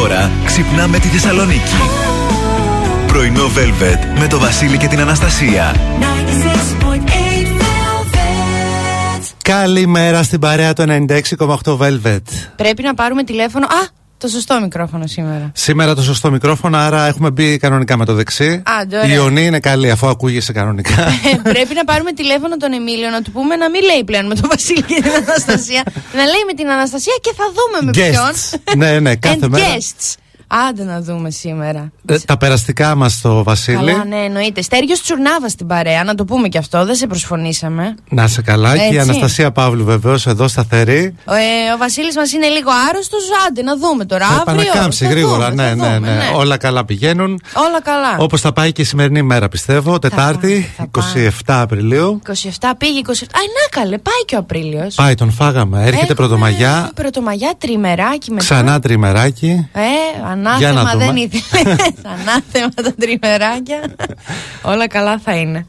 Τώρα ξυπνάμε τη Θεσσαλονίκη. Πρωινό Velvet με το Βασίλη και την Αναστασία. Καλημέρα στην παρέα του 96,8 Velvet. Πρέπει να πάρουμε τηλέφωνο. Α! Το σωστό μικρόφωνο σήμερα. Σήμερα το σωστό μικρόφωνο, άρα έχουμε μπει κανονικά με το δεξί. Άντε, ωραία. Η Ιωνή είναι καλή, αφού ακούγεσαι κανονικά. Ε, Πρέπει να πάρουμε τηλέφωνο τον Εμίλιο να του πούμε να μην λέει πλέον με τον Βασίλη και την Αναστασία. να λέει με την Αναστασία και θα δούμε με ποιον. Guests. ναι, ναι, κάθε And μέρα. guests. Άντε να δούμε σήμερα. Ε, τα περαστικά μας στο Βασίλη. Καλά, ναι, εννοείται. Στέριο Τσουρνάβα στην παρέα, να το πούμε και αυτό. Δεν σε προσφωνήσαμε. Να σε καλά. Και η Έτσι. Αναστασία Παύλου βεβαίως εδώ σταθερή. Ε, ο Βασίλης μας είναι λίγο άρρωστος. Άντε να δούμε τώρα. Θα Αύριο. επανακάμψει θα γρήγορα. δούμε, ναι, θα ναι, δούμε, ναι, Όλα καλά πηγαίνουν. Όλα καλά. Όπως θα πάει και η σημερινή μέρα, πιστεύω. Τετάρτη, θα πάει. 27 Απριλίου. 27 πήγε, 27. Α, να καλέ, πάει και ο Απρίλιος. Πάει, τον φάγαμε. Έρχεται πρωτομαγιά. Πρωτομαγιά, τριμεράκι μετά. Ξανά τριμεράκι. Ε, Για να ανάθεμα δούμε. δεν ήθελε. ανάθεμα τα τριμεράκια. Όλα καλά θα είναι.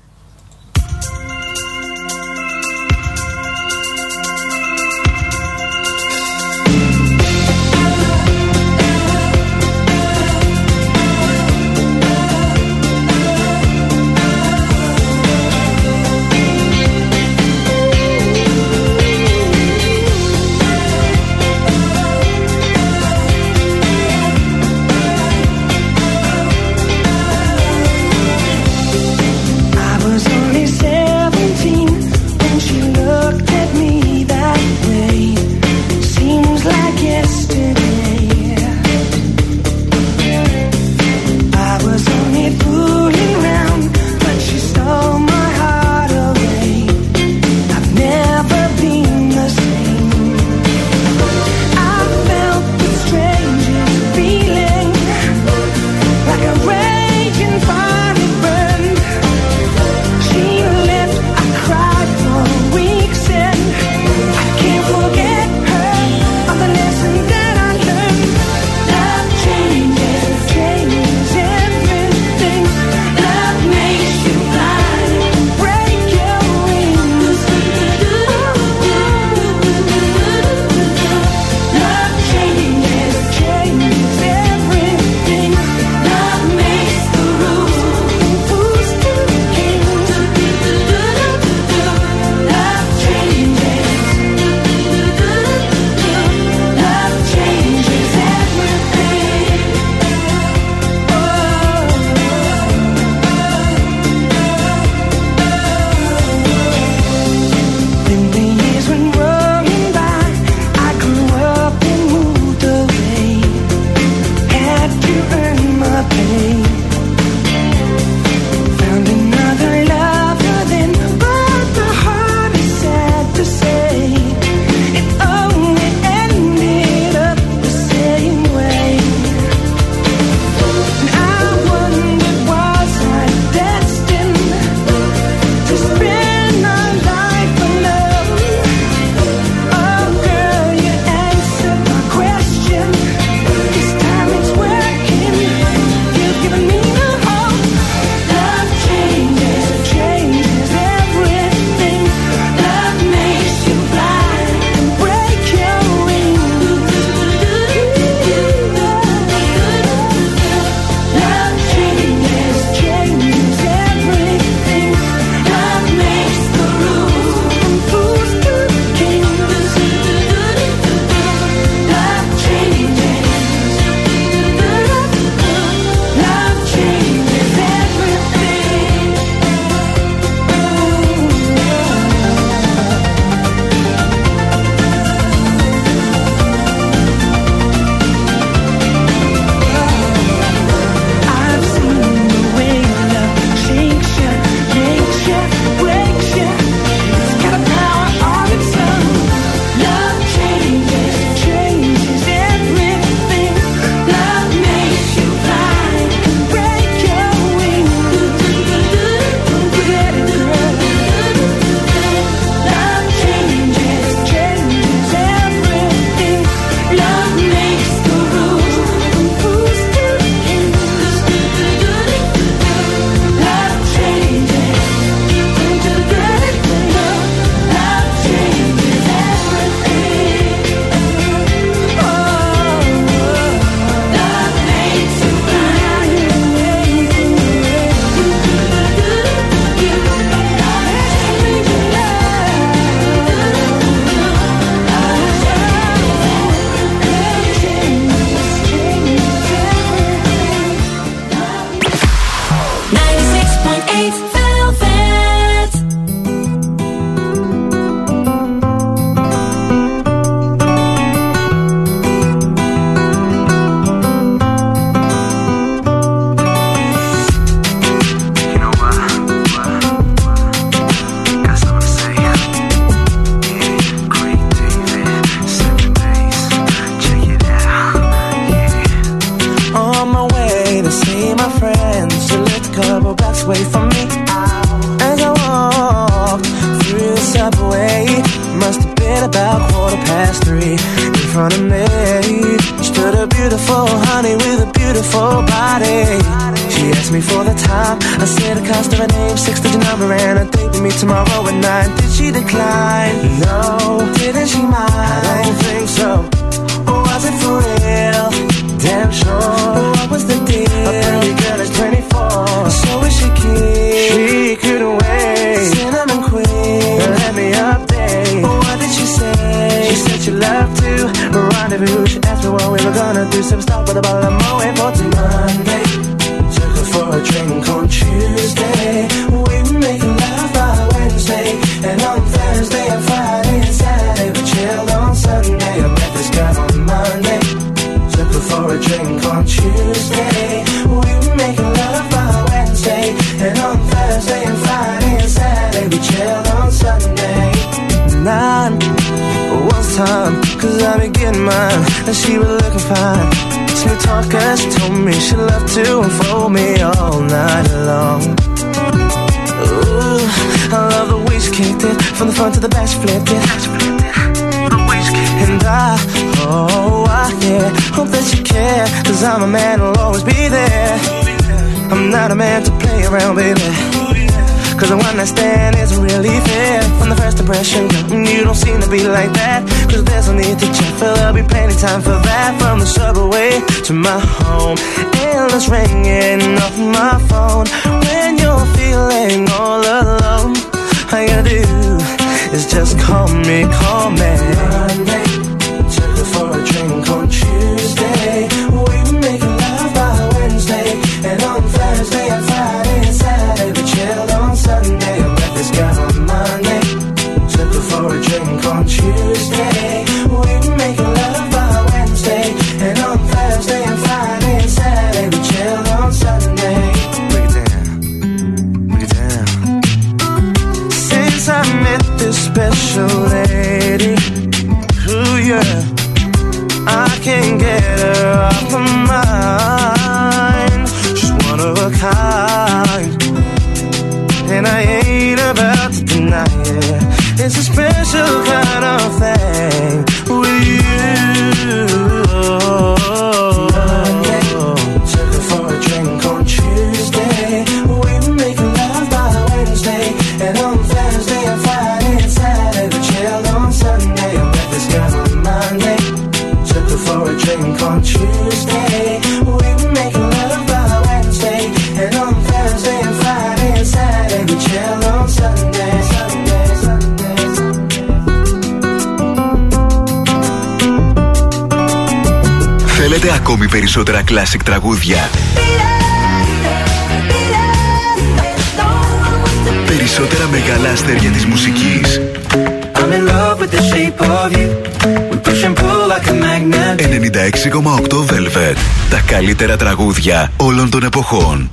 Τραγούδια όλων των εποχών.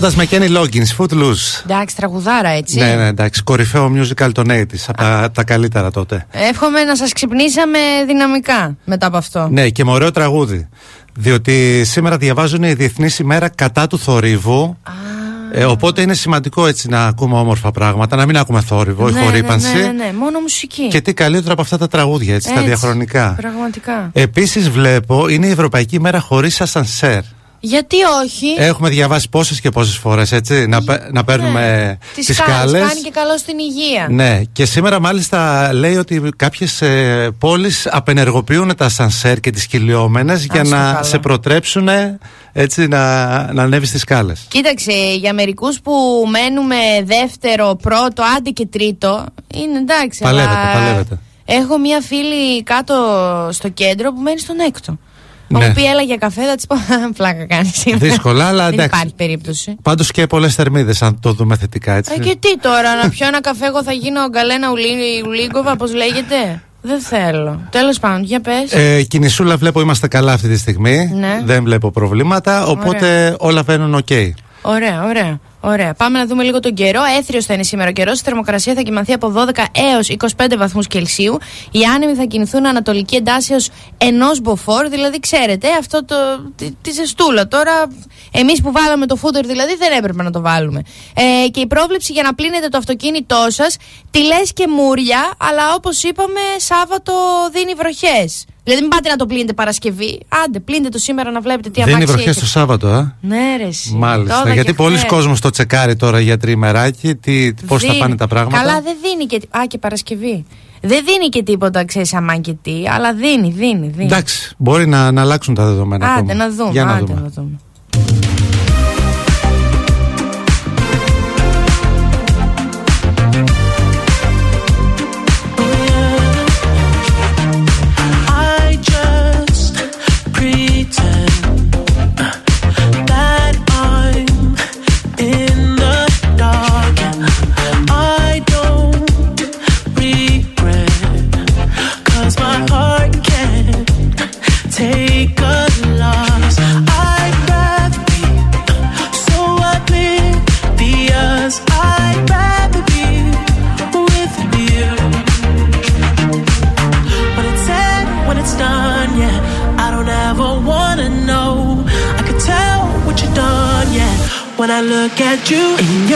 Χορεύοντα με Kenny Loggins, Footloose. Εντάξει, τραγουδάρα έτσι. Ναι, ναι, εντάξει. Κορυφαίο musical των 80 από τα, τα καλύτερα τότε. Εύχομαι να σας ξυπνήσαμε δυναμικά μετά από αυτό. Ναι, και με ωραίο τραγούδι. Διότι σήμερα διαβάζουν η Διεθνής ημέρα κατά του θορύβου. Ε, οπότε είναι σημαντικό έτσι να ακούμε όμορφα πράγματα, να μην ακούμε θόρυβο ναι, ή χορύπανση. Ναι, ναι, ναι, μόνο μουσική. Και τι καλύτερο από αυτά τα τραγούδια, έτσι, τα Έτσι, διαχρονικά. Πραγματικά. Επίσης, βλέπω είναι η Ευρωπαϊκή μέρα χωρίς ασανσέρ. Γιατί όχι; Έχουμε διαβάσει πόσες και πόσες φορές, έτσι, να, πε- να παίρνουμε Τις τις σκάλες, σκάλε. Κάνει και καλό στην υγεία. Ναι, και σήμερα μάλιστα λέει ότι κάποιες ε, πόλεις απενεργοποιούν τα σανσέρ και τις κυλιόμενες για στο να καλό. σε προτρέψουν έτσι να, να ανέβεις στι σκάλε. Κοίταξε, για μερικούς που μένουμε δεύτερο, πρώτο, άντε και τρίτο, είναι εντάξει. Παλεύετε, αλλά παλεύετε. Έχω μία φίλη κάτω στο κέντρο που μένει στον έκτο. Θα Ναι. μου πει έλα για καφέ, θα της πω «Α, πλάκα κάνει σήμερα. Δύσκολα, αλλά Δεν εντάξει. υπάρχει περίπτωση. Πάντως και πολλές θερμίδες, αν το δούμε θετικά έτσι. Ε, και τι τώρα, να πιω ένα καφέ, εγώ θα γίνω γκαλένα Ουλί- Ουλίγκοβα, πώς λέγεται; Δεν θέλω. Τέλος πάντων, για πες. Ε, κινησούλα βλέπω είμαστε καλά αυτή τη στιγμή. Ναι. Δεν βλέπω προβλήματα. Οπότε όλα βαίνουν οκ. Ωραία, ωραία. Ωραία. Πάμε να δούμε λίγο τον καιρό. Αίθριος θα είναι σήμερα ο καιρός. Η θερμοκρασία θα κοιμανθεί από 12 έως 25 βαθμούς Κελσίου. Οι άνεμοι θα κινηθούν ανατολική εντάσσεω ενός μποφόρ. Δηλαδή, ξέρετε, αυτό το. τη, τη ζεστούλα. Τώρα, εμείς που βάλαμε το φούτερ, δηλαδή, δεν έπρεπε να το βάλουμε. Ε, και η πρόβλεψη για να πλύνετε το αυτοκίνητό σας, τη λες και μούρια, αλλά όπως είπαμε, Σάββατο δίνει βροχές. Δηλαδή, μην πάτε να το πλύνετε Παρασκευή. Άντε, πλύνετε το σήμερα να βλέπετε τι Δεν είναι αμάξι βροχές έχετε. το Σάββατο, α; Ναι, ρε. εσύ. Μάλιστα. Τώρα Γιατί και πολλοί χθες. κόσμος το τσεκάρει τώρα για τριημεράκι. Τι, πώς θα Δίνει. πάνε τα πράγματα. Καλά, δεν δίνει και. Α, και Παρασκευή. Δεν δίνει και τίποτα, ξέρεις, αμάν και τι, αλλά δίνει, δίνει. δίνει. Εντάξει, μπορεί να, να αλλάξουν τα δεδομένα. Άντε ακόμα. να δούμε. Για να άντε δούμε. να δούμε. Look at you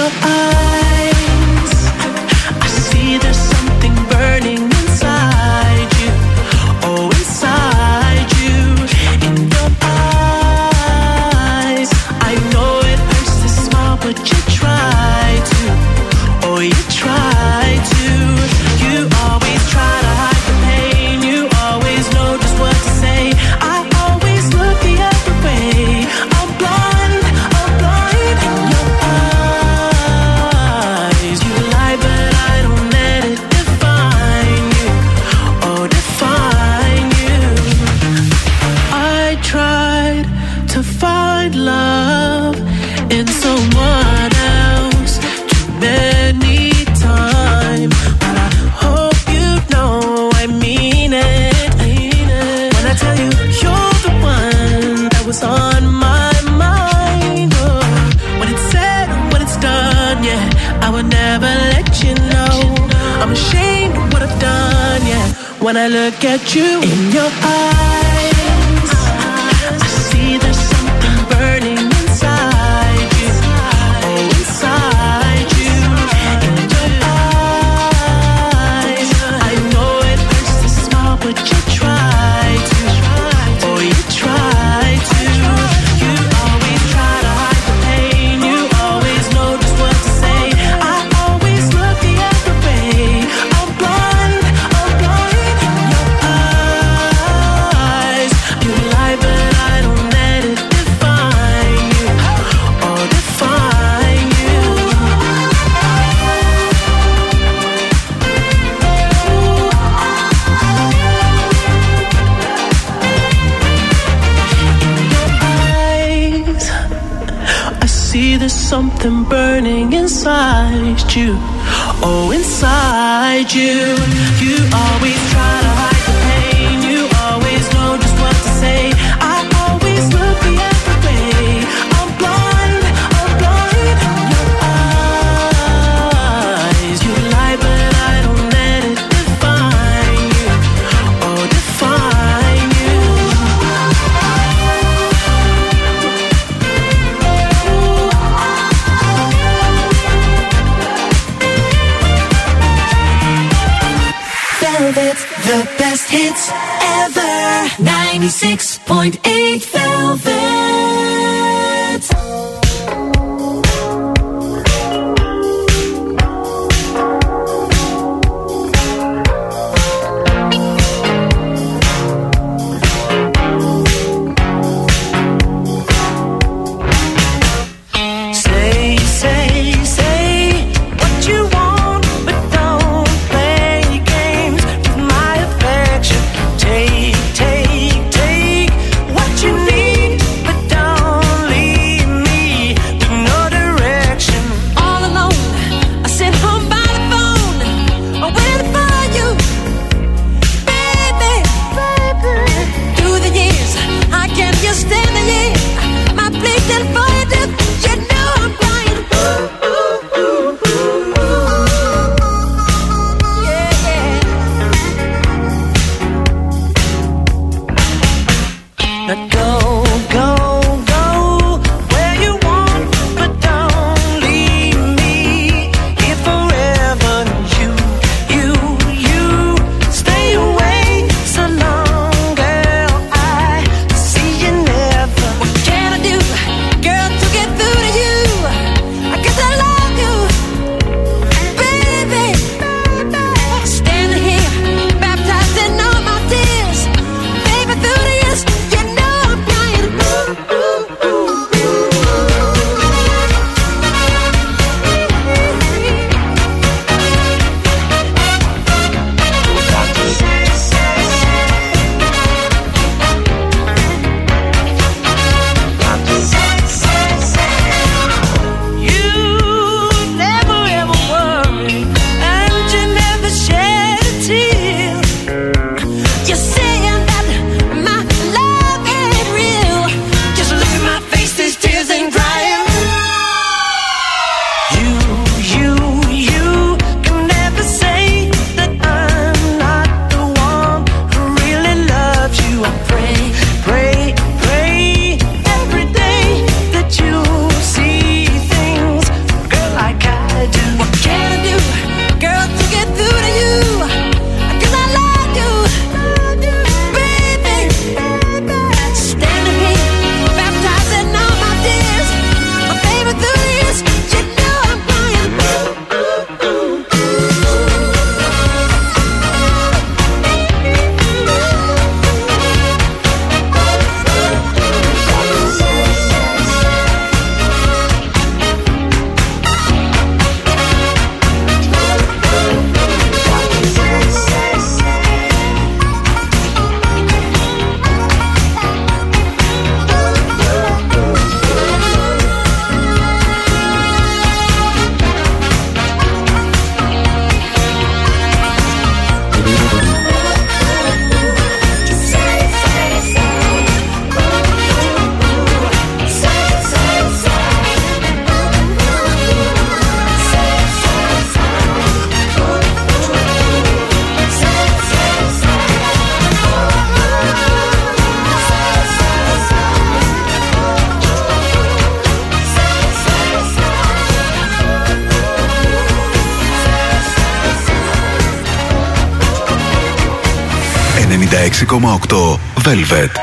Velvet.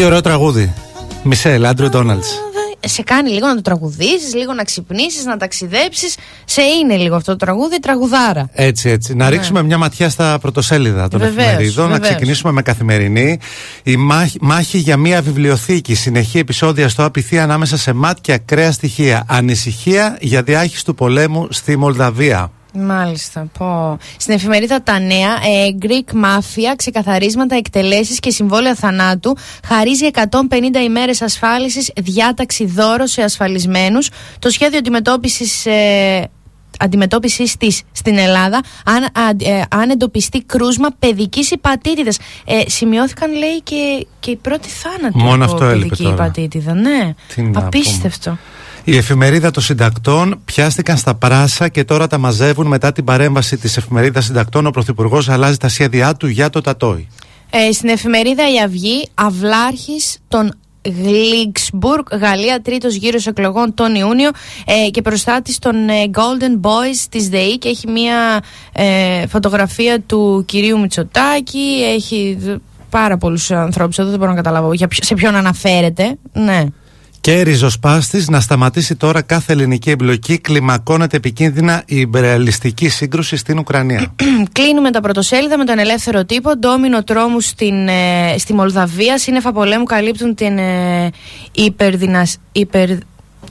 Τι ωραίο τραγούδι. Μισελ, Άντρου Ντόναλτς. σε κάνει λίγο να το τραγουδήσεις, λίγο να ξυπνήσεις, να ταξιδέψεις. Σε είναι λίγο αυτό το τραγούδι, τραγουδάρα. Έτσι, έτσι. Να ρίξουμε μια ματιά στα πρωτοσέλιδα των Ναι. Βεβαίως, εφημερίδων. Να βεβαίως. ξεκινήσουμε με καθημερινή. Η μάχη, μάχη για μια βιβλιοθήκη. Συνεχή επεισόδια στο απειθή ανάμεσα σε ΜΑΤ και ακραία στοιχεία. Ανησυχία για διάχυση του πολέμου στη Μολδαβία. Μάλιστα, πω. Στην εφημερίδα Τα Νέα, ε, Greek Mafia, ξεκαθαρίσματα, εκτελέσεις και συμβόλαια θανάτου, χαρίζει 150 ημέρες ασφάλισης, διάταξη δώρο σε ασφαλισμένους. Το σχέδιο αντιμετώπισης ε, αντιμετώπισης της στην Ελλάδα, αν, α, ε, αν εντοπιστεί κρούσμα παιδικής υπατήτηδας. Ε, σημειώθηκαν, λέει, και, και οι πρώτοι θάνατοι. Μόνο από αυτό έλειπε παιδική τώρα. υπατήτηδα. Ναι, Τι να απίστευτο. Η εφημερίδα των συντακτών πιάστηκαν στα πράσα και τώρα τα μαζεύουν μετά την παρέμβαση της εφημερίδας συντακτών. Ο Πρωθυπουργός αλλάζει τα σχέδιά του για το Τατόι. Ε, στην εφημερίδα Η Αυγή, αυλάρχης των Γλίξμπουργκ, Γαλλία, τρίτος γύρος εκλογών τον Ιούνιο ε, και προστάτη των ε, Golden Boys της ΔΕΗ και έχει μία φωτογραφία του κυρίου Μητσοτάκη. Έχει πάρα πολλούς ανθρώπους εδώ, δεν μπορώ να καταλάβω για ποιο, σε ποιον αναφέρεται. Ναι. Και ριζοσπάστης να σταματήσει τώρα κάθε ελληνική εμπλοκή. Κλιμακώνεται επικίνδυνα η υπεραλιστική σύγκρουση στην Ουκρανία. Κλείνουμε τα πρωτοσέλιδα με τον ελεύθερο τύπο. Ντόμινο τρόμου στην, ε, στη Μολδαβία. Σύννεφα πολέμου καλύπτουν την ε, υπερδυνασ... υπερ...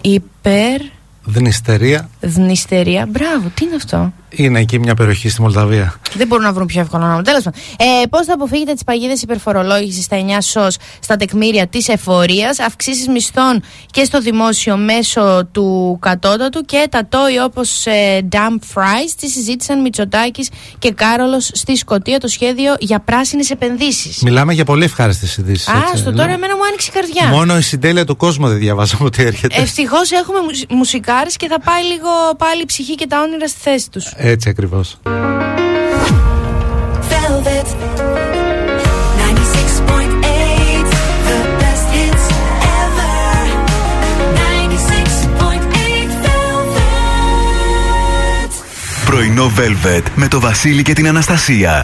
υπερ... Δνηστερία. Δνηστερία. Μπράβο, τι είναι αυτό; Είναι εκεί μια περιοχή στη Μολδαβία. Δεν μπορούν να βρουν πιο εύκολο όνομα. Τέλος πάντων. Ε, Πώς θα αποφύγετε τις παγίδες υπερφορολόγησης στα 9 σως στα τεκμήρια της εφορίας, αυξήσεις μισθών και στο δημόσιο μέσω του κατώτατου και τα τόι όπως ε, Dump Fries τη συζήτησαν Μητσοτάκης και Κάρολος στη Σκωτία το σχέδιο για πράσινες επενδύσεις. Μιλάμε για πολύ ευχάριστες ειδήσεις. Α, στο ναι. τώρα εμένα μου άνοιξε η καρδιά. Μόνο η συντέλεια του κόσμου δεν διαβάζαμε ότι έρχεται. Ευτυχώς έχουμε μουσικάρες και θα πάει λίγο πάλι η ψυχή και τα όνειρα στη θέση τους. Έτσι ακριβώς, Πρωινό Velvet με το Βασίλη και την Αναστασία.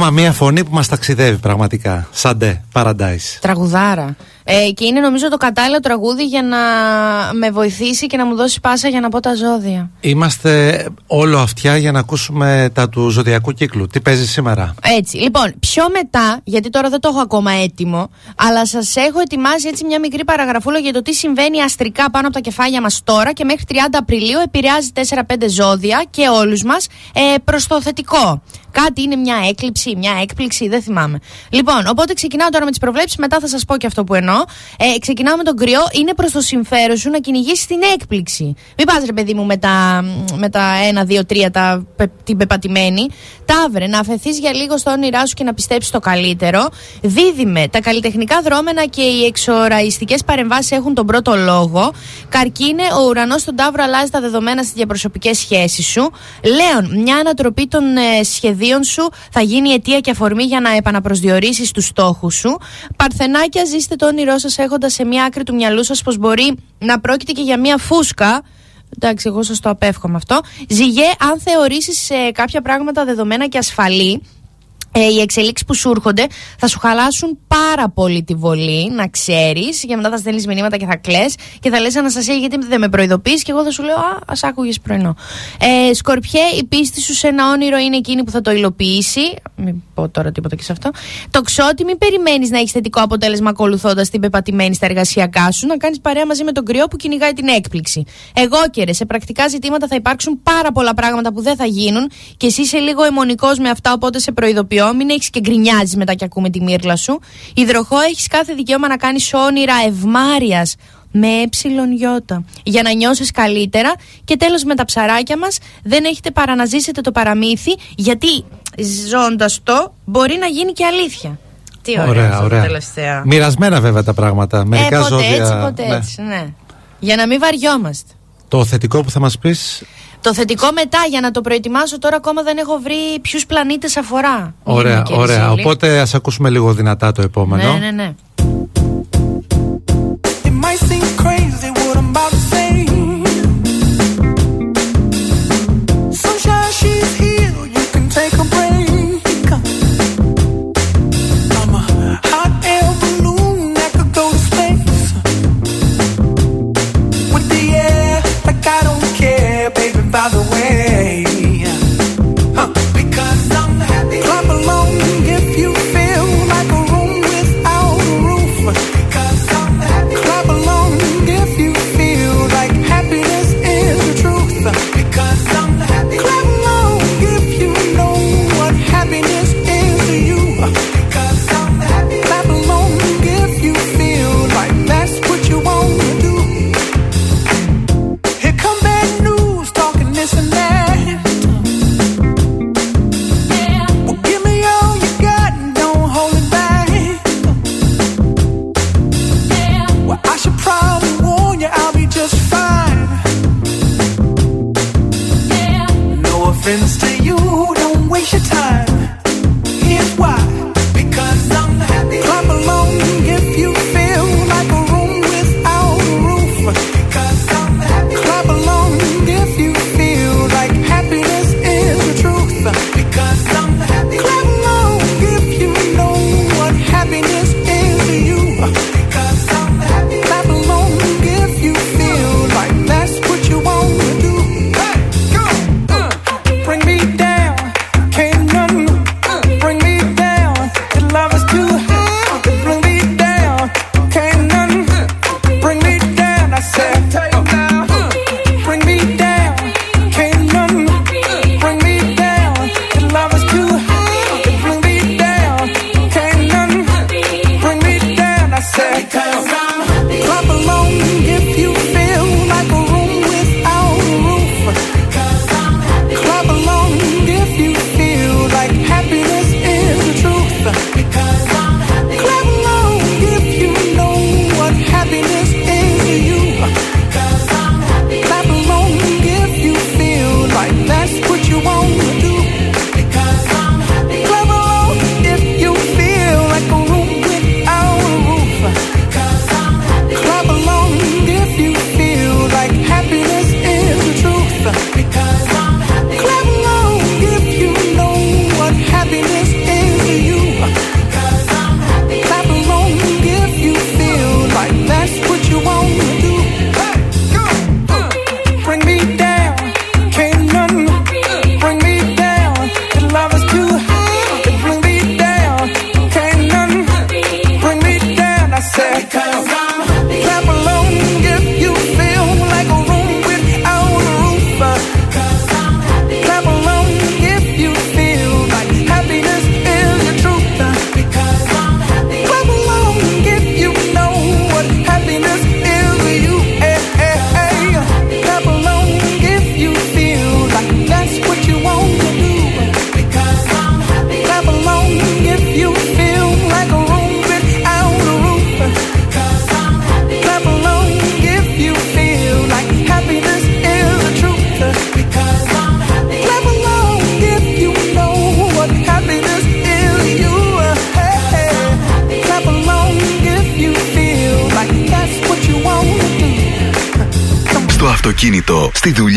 Ακόμα μία φωνή που μας ταξιδεύει πραγματικά. Σαντέ, Paradise. Τραγουδάρα. Ε, και είναι νομίζω το κατάλληλο τραγούδι για να με βοηθήσει και να μου δώσει πάσα για να πω τα ζώδια. Είμαστε όλο αυτιά για να ακούσουμε τα του ζωδιακού κύκλου. Τι παίζει σήμερα; Έτσι. Λοιπόν, πιο μετά, γιατί τώρα δεν το έχω ακόμα έτοιμο, αλλά σας έχω ετοιμάσει έτσι μια μικρή παραγραφούλα για το τι συμβαίνει αστρικά πάνω από τα κεφάλια μας τώρα και μέχρι 30 Απριλίου επηρεάζει 4-5 ζώδια και όλους μας ε, προς το θετικό. Κάτι είναι μια έκλειψη, μια έκπληξη, δεν θυμάμαι. Λοιπόν, οπότε ξεκινάω τώρα με τις προβλέψεις, μετά θα σας πω και αυτό που εννοώ. Ε, ξεκινάω με τον κρυό. Είναι προς το συμφέρον σου να κυνηγήσεις την έκπληξη. Μην πας, ρε παιδί μου, με τα, με τα 1, 2, 3, τα, πε- την πεπατημένη. Ταύρε, να αφαιθείς για λίγο στο όνειρά σου και να πιστέψεις το καλύτερο. Δίδυμε, τα καλλιτεχνικά δρόμενα και οι εξοραϊστικέ παρεμβάσεις έχουν τον πρώτο λόγο. Καρκίνε, ο ουρανός στον Ταύρο αλλάζει τα δεδομένα στις διαπροσωπικές σχέσεις σου. Λέων, μια ανατροπή των ε, σχεδίων σου θα γίνει αιτία και αφορμή για να επαναπροσδιορίσεις τους στόχους σου. Παρθενάκια, ζήστε το όνειρό σας έχοντας σε μια άκρη του μυαλού σας πως μπορεί να πρόκειται και για μια φούσκα. Εντάξει, εγώ σας το απέφχομαι αυτό. Ζυγέ, αν θεωρήσεις κάποια πράγματα δεδομένα και ασφαλή, ε, οι εξελίξεις που σου έρχονται θα σου χαλάσουν πάρα πολύ τη βολή, να ξέρεις. Και μετά θα στέλνεις μηνύματα και θα κλε και θα λες Αναστασία, γιατί δεν με προειδοποιείς. Και εγώ θα σου λέω Α, ας άκουγες πρωινό. Ε, σκορπιέ, η πίστη σου σε ένα όνειρο είναι εκείνη που θα το υλοποιήσει. Μην πω τώρα τίποτα και σε αυτό. Το ξότι, μην περιμένεις να έχεις θετικό αποτέλεσμα ακολουθώντας την πεπατημένη στα εργασιακά σου. Να κάνεις παρέα μαζί με τον κρυό που κυνηγάει την έκπληξη. Εγώ και σε πρακτικά ζητήματα θα υπάρξουν πάρα πολλά πράγματα που δεν θα γίνουν και εσύ είσαι λίγο αιμονικός με αυτά, οπότε σε προειδοποιώ. Μην έχεις και γκρινιάζεις μετά και ακούμε τη μύρλα σου. Υδροχό, έχεις κάθε δικαίωμα να κάνεις όνειρα ευμάρεια με έψιλον γιώτα για να νιώσει καλύτερα. Και τέλος με τα ψαράκια μας, δεν έχετε παρά να ζήσετε το παραμύθι, γιατί ζώντας το μπορεί να γίνει και αλήθεια. Τι ωραία, ωραία, αυτό ωραία. το τελευταίο. Μοιρασμένα βέβαια τα πράγματα. Μερικά ε, ποτέ ζώδια. έτσι, ποτέ ναι. έτσι, ναι. Για να μην βαριόμαστε. Το θετικό που θα μας πεις. Το θετικό μετά, για να το προετοιμάσω τώρα, ακόμα δεν έχω βρει ποιους πλανήτες αφορά. Ωραία, Γίνε και ωραία. Ριζίλη. Οπότε ας ακούσουμε λίγο δυνατά το επόμενο. Ναι, ναι, ναι. It might seem crazy what I'm about to say.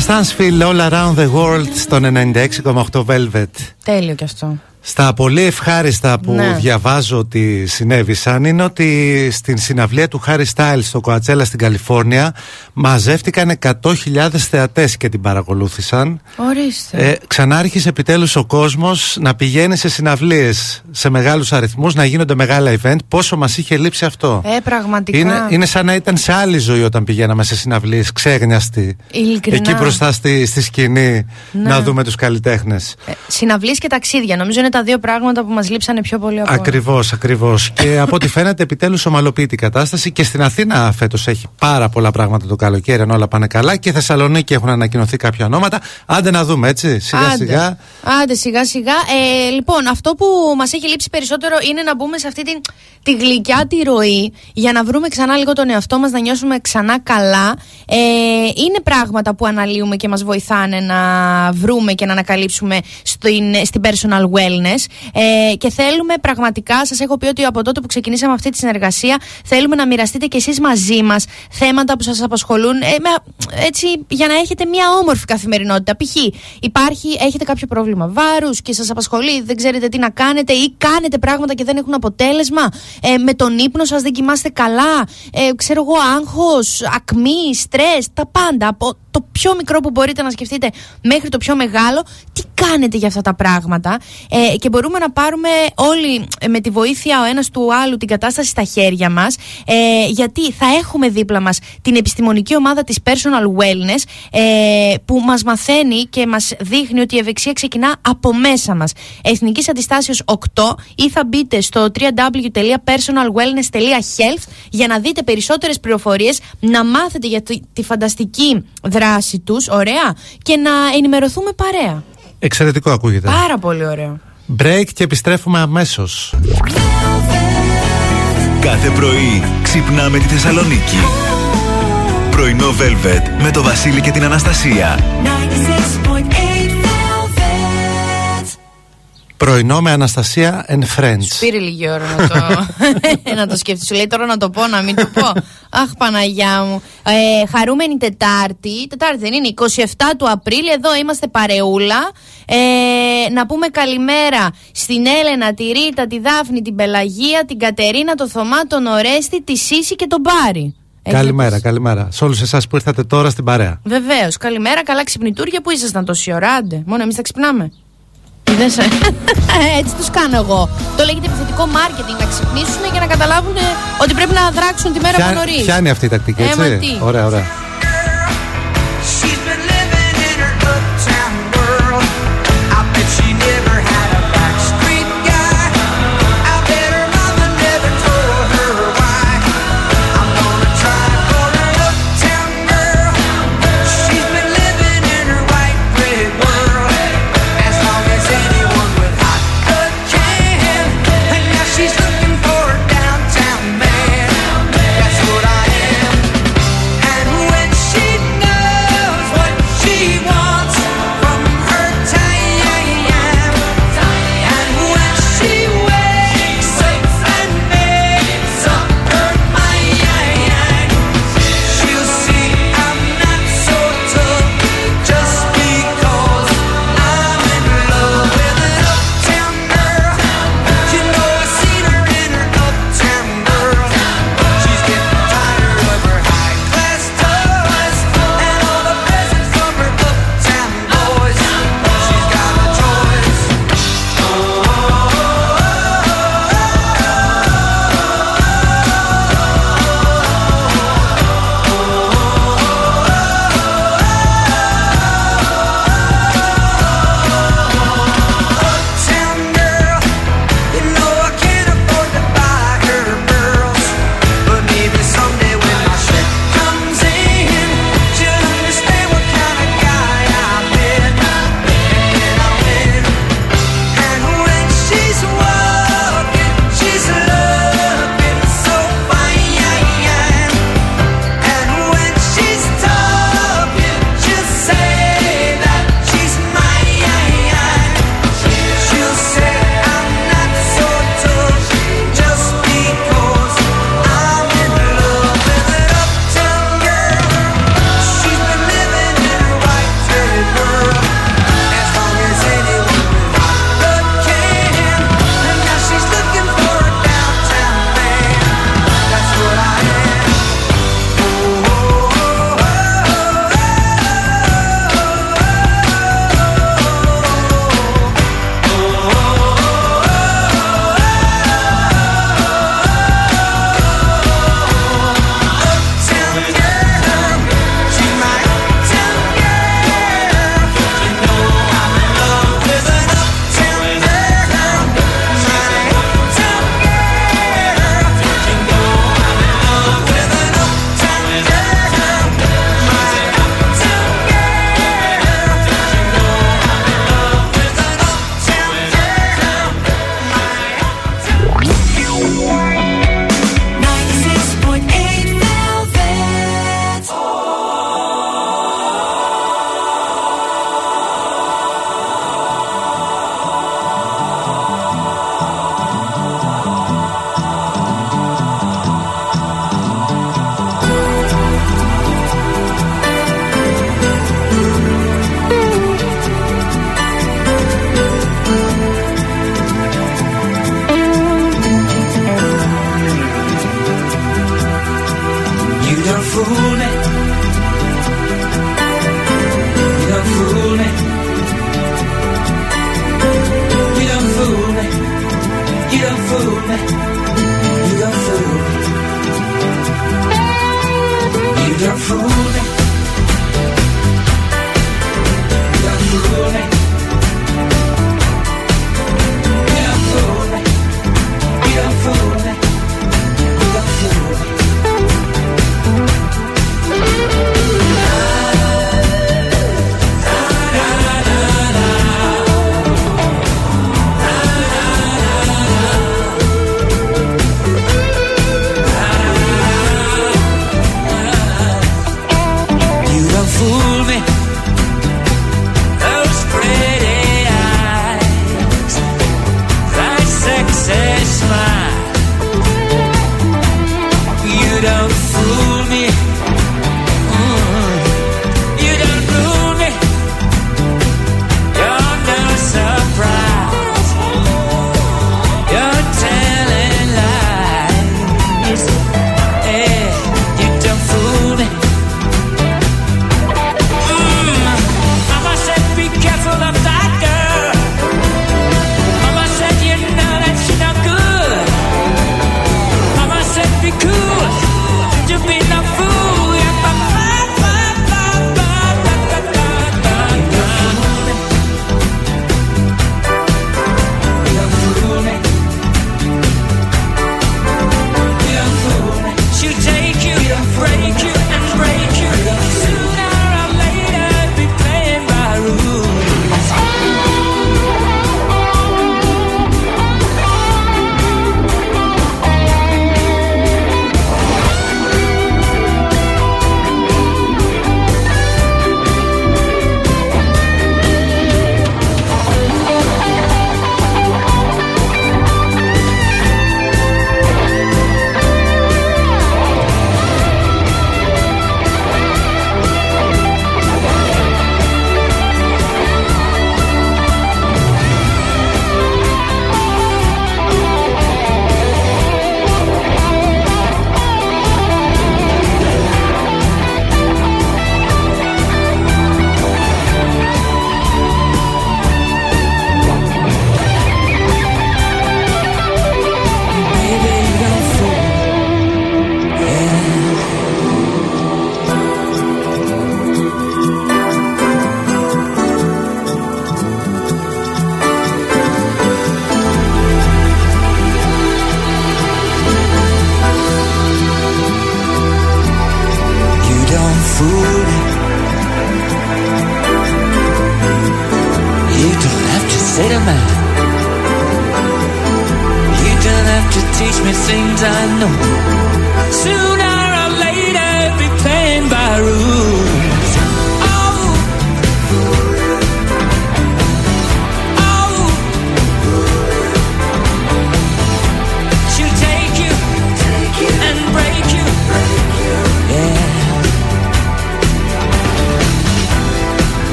Where. Λίζα Στάνσφιλ, All Around the World στο 96,8 Velvet. Τέλειο κι αυτό. Στα πολύ ευχάριστα που Ναι. διαβάζω ότι συνέβησαν είναι ότι στην συναυλία του Χάρι Στάιλ στο Κοατσέλα στην Καλιφόρνια μαζεύτηκαν 100.000 θεατές και την παρακολούθησαν. Ορίστε. Ε, ξανά άρχισε επιτέλους ο κόσμος να πηγαίνει σε συναυλίες σε μεγάλους αριθμούς, να γίνονται μεγάλα event. Πόσο μας είχε λείψει αυτό. Ε, πραγματικά. Είναι, είναι σαν να ήταν σε άλλη ζωή όταν πηγαίναμε σε συναυλίες, ξέγνιαστοι. Ειλικρινά. Εκεί μπροστά στη, στη σκηνή Ναι. να δούμε τους καλλιτέχνες. Ε, Συναυλίες και ταξίδια. Νομίζω είναι τα δύο πράγματα που μας λείψανε πιο πολύ από όλα. Ακριβώ, ακριβώς. και από ό,τι φαίνεται, επιτέλους ομαλοποιείται η κατάσταση και στην Αθήνα φέτος έχει πάρα πολλά πράγματα το καλοκαίρι, αν όλα πάνε καλά. Και Θεσσαλονίκη έχουν ανακοινωθεί κάποια ονόματα. Άντε να δούμε, έτσι. Σιγά Άντε. σιγά. Άντε σιγά σιγά. Ε, λοιπόν, αυτό που μας έχει λείψει περισσότερο είναι να μπούμε σε αυτή τη, τη γλυκιά τη ροή για να βρούμε ξανά λίγο τον εαυτό μας, να νιώσουμε ξανά καλά. Ε, είναι πράγματα που αναλύουμε και μας βοηθάνε να βρούμε και να ανακαλύψουμε στην, στην personal wellness. Ε, και θέλουμε πραγματικά, σας έχω πει ότι από τότε που ξεκινήσαμε αυτή τη συνεργασία, θέλουμε να μοιραστείτε κι εσείς μαζί μας θέματα που σας απασχολούν. Ε, με- έτσι, για να έχετε μια όμορφη καθημερινότητα. Π.χ. υπάρχει, έχετε κάποιο πρόβλημα βάρους και σας απασχολεί, δεν ξέρετε τι να κάνετε ή κάνετε πράγματα και δεν έχουν αποτέλεσμα. Ε, με τον ύπνο σας δεν κοιμάστε καλά. Ε, ξέρω εγώ, άγχος, ακμή, στρες, τα πάντα. Από το πιο μικρό που μπορείτε να σκεφτείτε μέχρι το πιο μεγάλο. Τι κάνετε για αυτά τα πράγματα. Ε, και μπορούμε να πάρουμε όλοι ε, με τη βοήθεια ο ένας του άλλου την κατάσταση στα χέρια μας. Ε, γιατί θα έχουμε δίπλα μας την επιστημονική ομάδα της Personal Wellness ε, που μας μαθαίνει και μας δείχνει ότι η ευεξία ξεκινά από μέσα μας. Εθνικής Αντιστάσεως 8 ή θα μπείτε στο www.personalwellness.health για να δείτε περισσότερες πληροφορίες, να μάθετε για τη, τη φανταστική δράση τους, ωραία, και να ενημερωθούμε παρέα. Εξαιρετικό ακούγεται. Πάρα πολύ ωραίο. Break και επιστρέφουμε αμέσως. Κάθε πρωί ξυπνάμε τη Θεσσαλονίκη. Πρωινό Velvet με το Βασίλη και την Αναστασία. 96.8 Πρωινό με Αναστασία and Friends. Σπήρε λίγη ώρα να το, να το σκεφτείς. Σου λέει τώρα να το πω, να μην το πω. Αχ, Παναγιά μου. Ε, χαρούμενη Τετάρτη. Τετάρτη δεν είναι, 27 του Απρίλη. Εδώ είμαστε παρεούλα. Ε, να πούμε καλημέρα στην Έλενα, τη Ρίτα, τη Δάφνη, την Πελαγία, την Κατερίνα, τον Θωμά, τον Ορέστη, τη Σύση και τον Πάρη. Καλημέρα, καλημέρα. Σε όλους εσάς που ήρθατε τώρα στην παρέα. Βεβαίως. Καλημέρα, καλά ξυπνητούρια που ήσασταν τόση ώρα. Άντε, μόνο εμείς θα ξυπνάμε. Έτσι τους κάνω εγώ. Το λέγεται επιθετικό marketing, να ξυπνήσουν και να καταλάβουν ότι πρέπει να δράξουν τη μέρα που από νωρίς. Ποια είναι αυτή η τακτική, ε, έτσι; Ωραία, ωραία. fool me.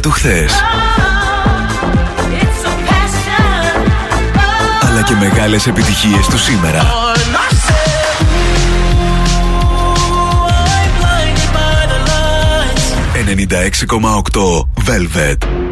το χθες. αλλά και μεγάλες επιτυχίες του σήμερα oh, 96,8 Velvet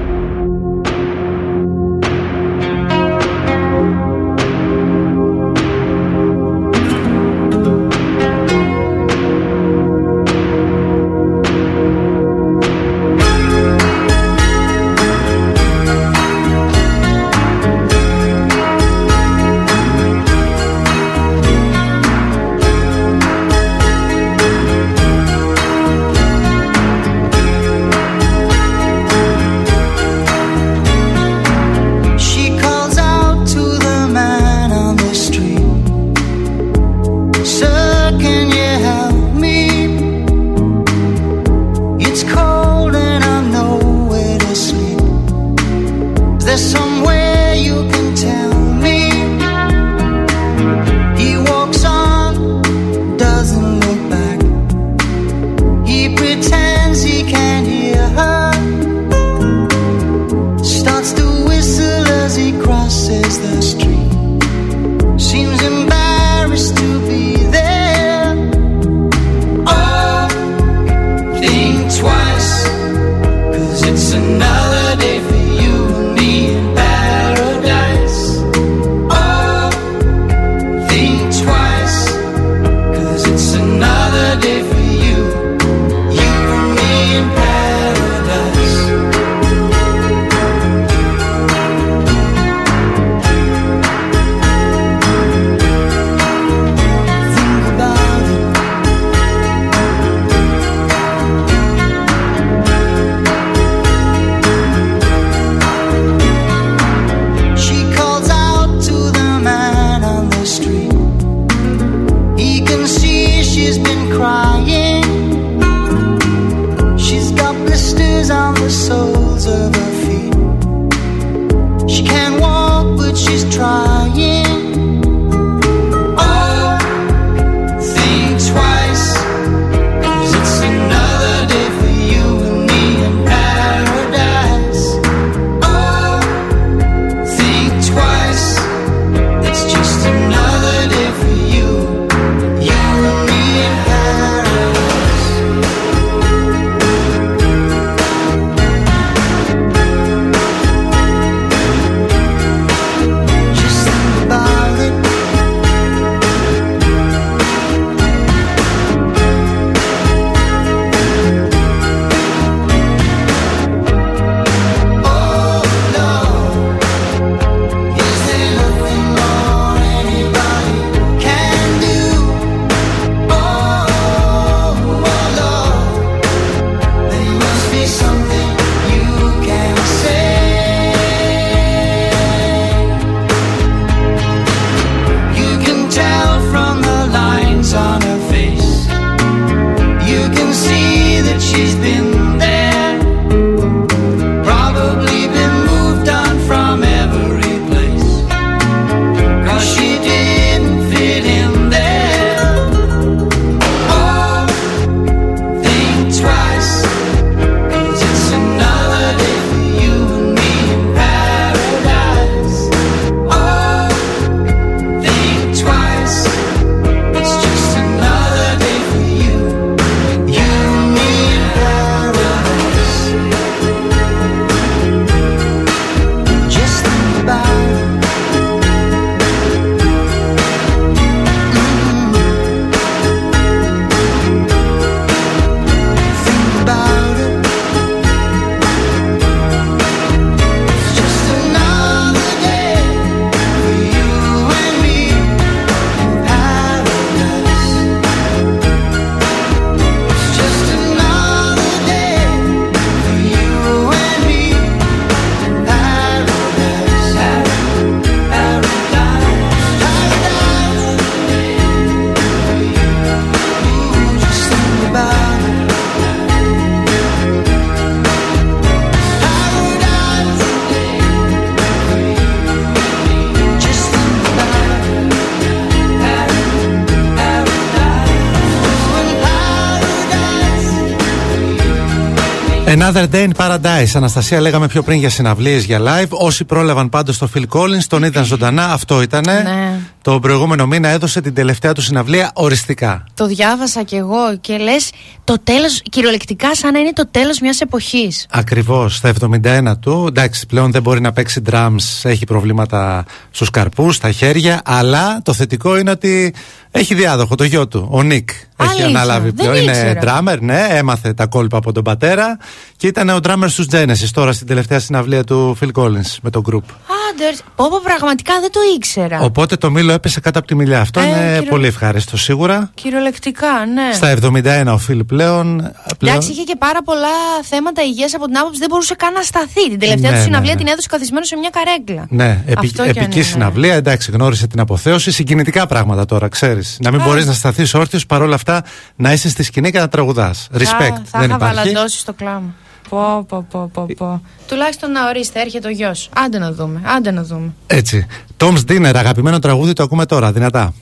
Another Day in Paradise. Αναστασία, λέγαμε πιο πριν για συναυλίες για live. Όσοι πρόλαβαν πάντως το Phil Collins, τον είδαν ζωντανά. Αυτό ήτανε. Ναι. Το προηγούμενο μήνα έδωσε την τελευταία του συναυλία οριστικά. Το διάβασα κι εγώ και λες το τέλος, κυριολεκτικά σαν να είναι το τέλος μιας εποχής. Ακριβώς, στα 71 του. Εντάξει, πλέον δεν μπορεί να παίξει drums, έχει προβλήματα στους καρπούς, στα χέρια. Αλλά το θετικό είναι ότι έχει διάδοχο το γιο του, ο Νικ. Έχει Αλήθεια, αναλάβει δεν πλέον. Είναι ήξερα. drummer, ναι, έμαθε τα κόλπα από τον πατέρα και ήταν ο drummer στους Genesis τώρα στην τελευταία συναυλία του Phil Collins με το group. Άντε, ρε, πω, πω, πραγματικά δεν το ήξερα. Οπότε το μήλο έπεσε κάτω από τη μιλιά. Αυτό Ε, είναι κυριο- πολύ ευχάριστο σίγουρα. Κυριολεκτικά, ναι. Στα 71 ο Phil πλέον. πλέον Εντάξει, είχε και πάρα πολλά θέματα υγείας από την άποψη δεν μπορούσε καν να σταθεί. Την τελευταία Ναι, του ναι, συναυλία ναι. την έδωσε καθισμένο σε μια καρέκλα. Ναι, επι, Αυτό κι αν επική είναι. συναυλία. Εντάξει, γνώρισε την αποθέωση. Συγκινητικά πράγματα τώρα, ξέρεις. Να μην Α. μπορείς να σταθείς όρθιος παρόλα αυτά να είσαι στη σκηνή και να τραγουδάς. Respect. Θα, θα δεν είχα υπάρχει. βαλαντώσει στο κλάμα. Πω, πω, πω, πω, πω. Τουλάχιστον να ορίστε, έρχεται ο γιος. Άντε να δούμε, άντε να δούμε. Έτσι. Tom's Dinner, αγαπημένο τραγούδι, το ακούμε τώρα, δυνατά.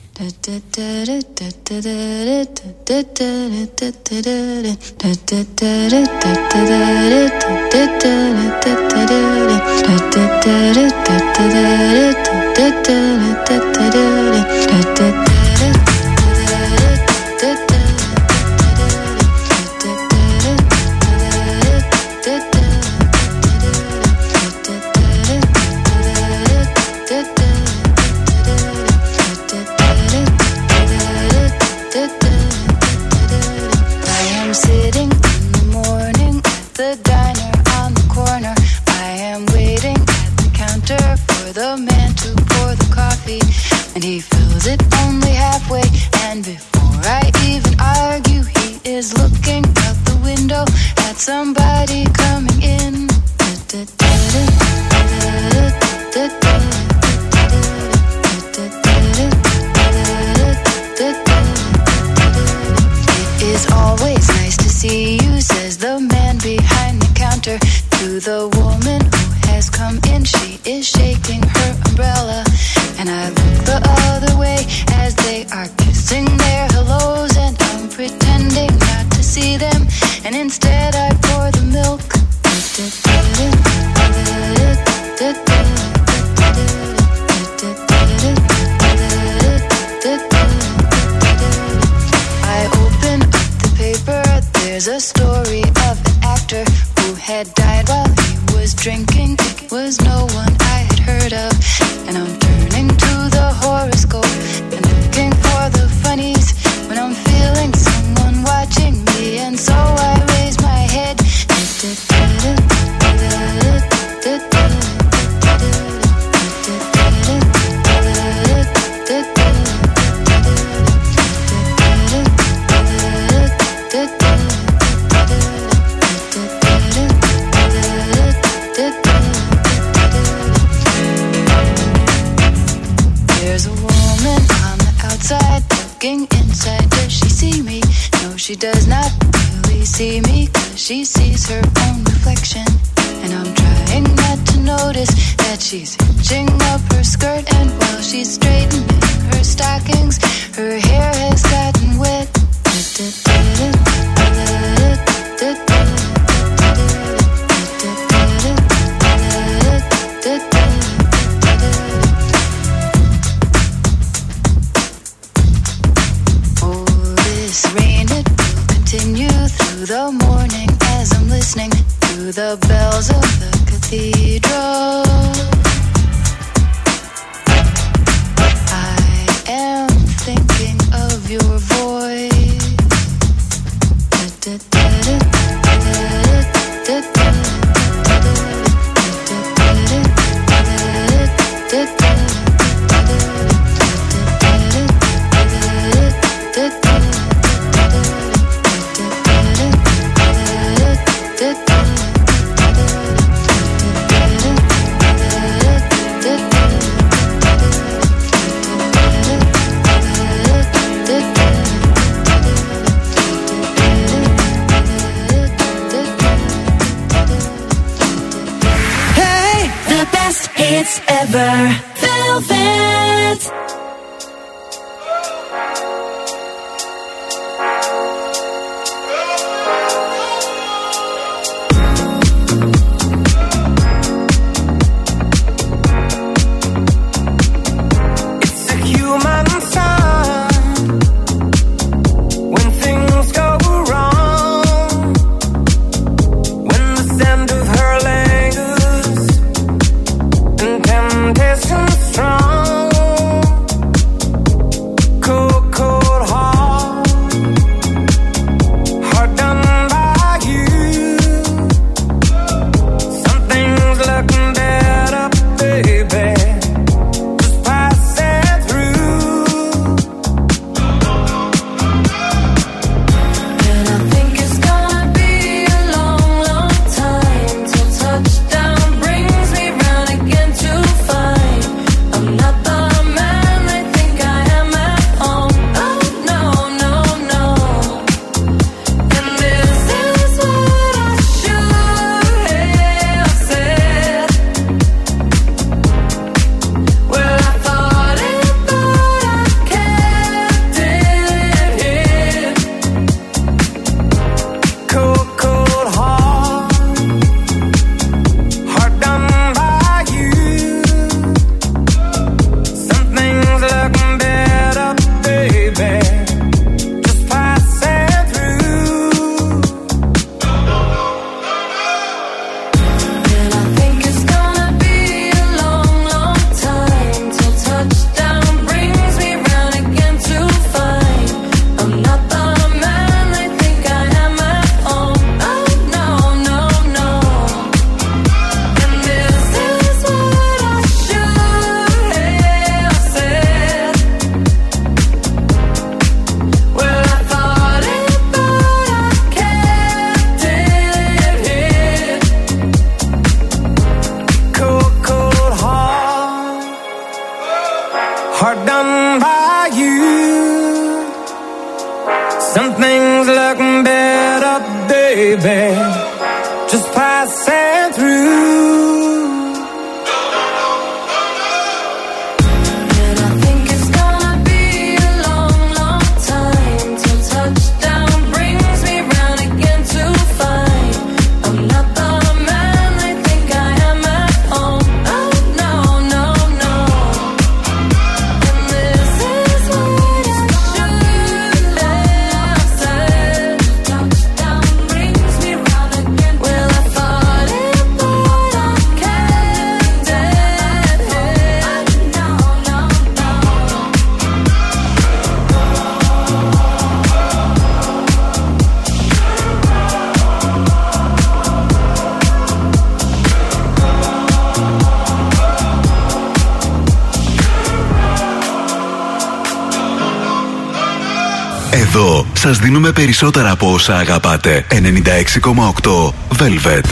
δίνουμε περισσότερα από όσα αγαπάτε. 96,8 Velvet.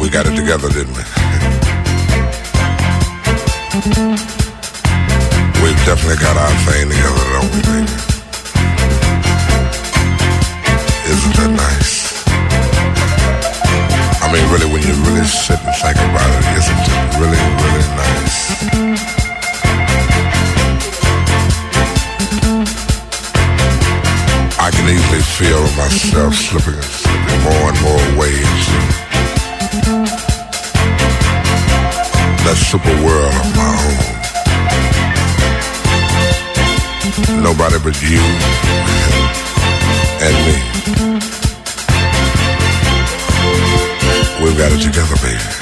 We got it together, didn't we? We've definitely got our thing together, don't we, baby? Isn't that nice? I mean, really, when you really sit and think about it, isn't it really, really nice? uneasily feel myself slipping, slipping more and more ways. That super world of my own. Nobody but you and me. We've got it together, baby.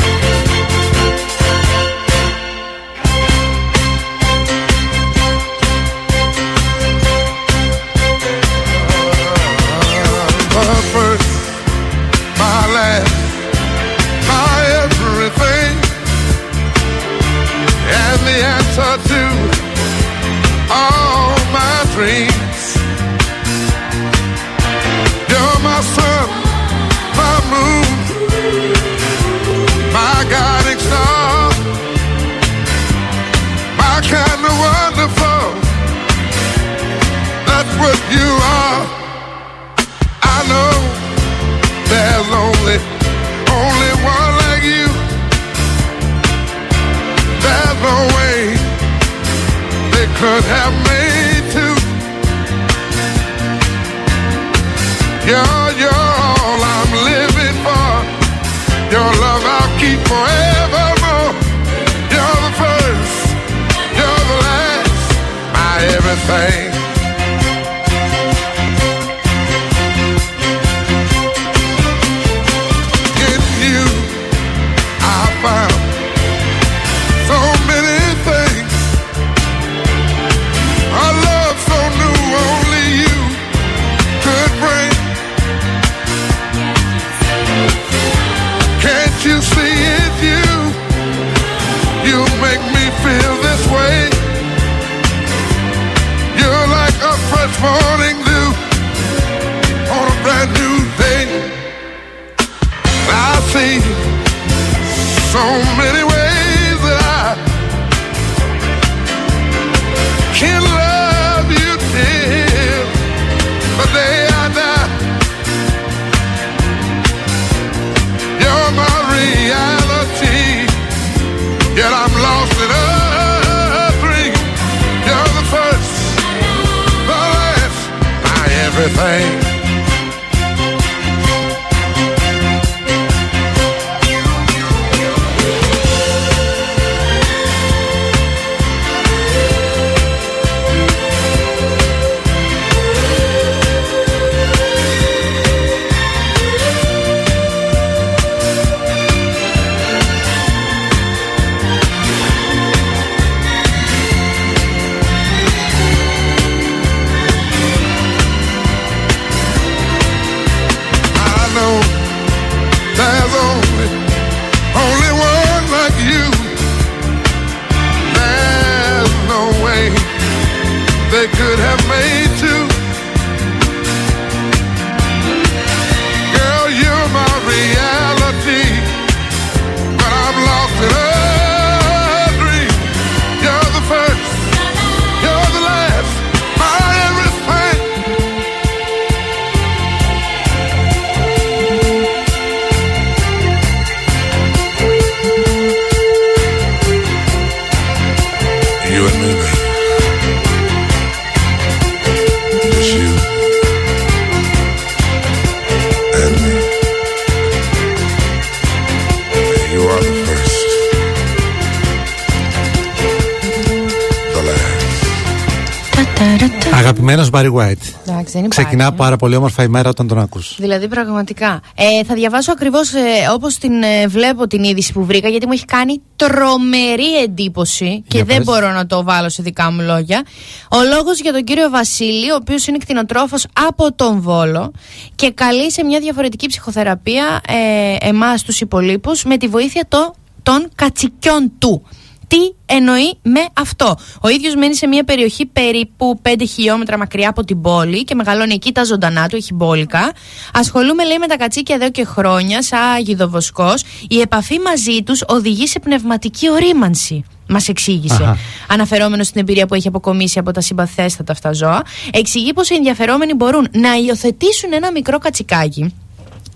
Ξεκινά πάρα πολύ όμορφα η μέρα όταν τον ακούς. Δηλαδή, πραγματικά. Ε, θα διαβάσω ακριβώς ε, όπως την ε, βλέπω την είδηση που βρήκα, γιατί μου έχει κάνει τρομερή εντύπωση και Για δεν πες. μπορώ να το βάλω σε δικά μου λόγια. Ο λόγος για τον κύριο Βασίλη, ο οποίος είναι κτηνοτρόφος από τον Βόλο και καλεί σε μια διαφορετική ψυχοθεραπεία ε, εμάς τους υπολείπους με τη βοήθεια το, των κατσικιών του. Τι εννοεί με αυτό. Ο ίδιος μένει σε μια περιοχή περίπου 5 χιλιόμετρα μακριά από την πόλη και μεγαλώνει εκεί τα ζωντανά του, έχει μπόλικα. Ασχολούμαι, λέει, με τα κατσίκια εδώ και χρόνια, σαν γιδοβοσκό. Η επαφή μαζί τους οδηγεί σε πνευματική ορίμανση. Μας εξήγησε. Αχα. Αναφερόμενος στην εμπειρία που έχει αποκομίσει από τα συμπαθέστατα αυτά ζώα, εξηγεί πως οι ενδιαφερόμενοι μπορούν να υιοθετήσουν ένα μικρό κατσικάκι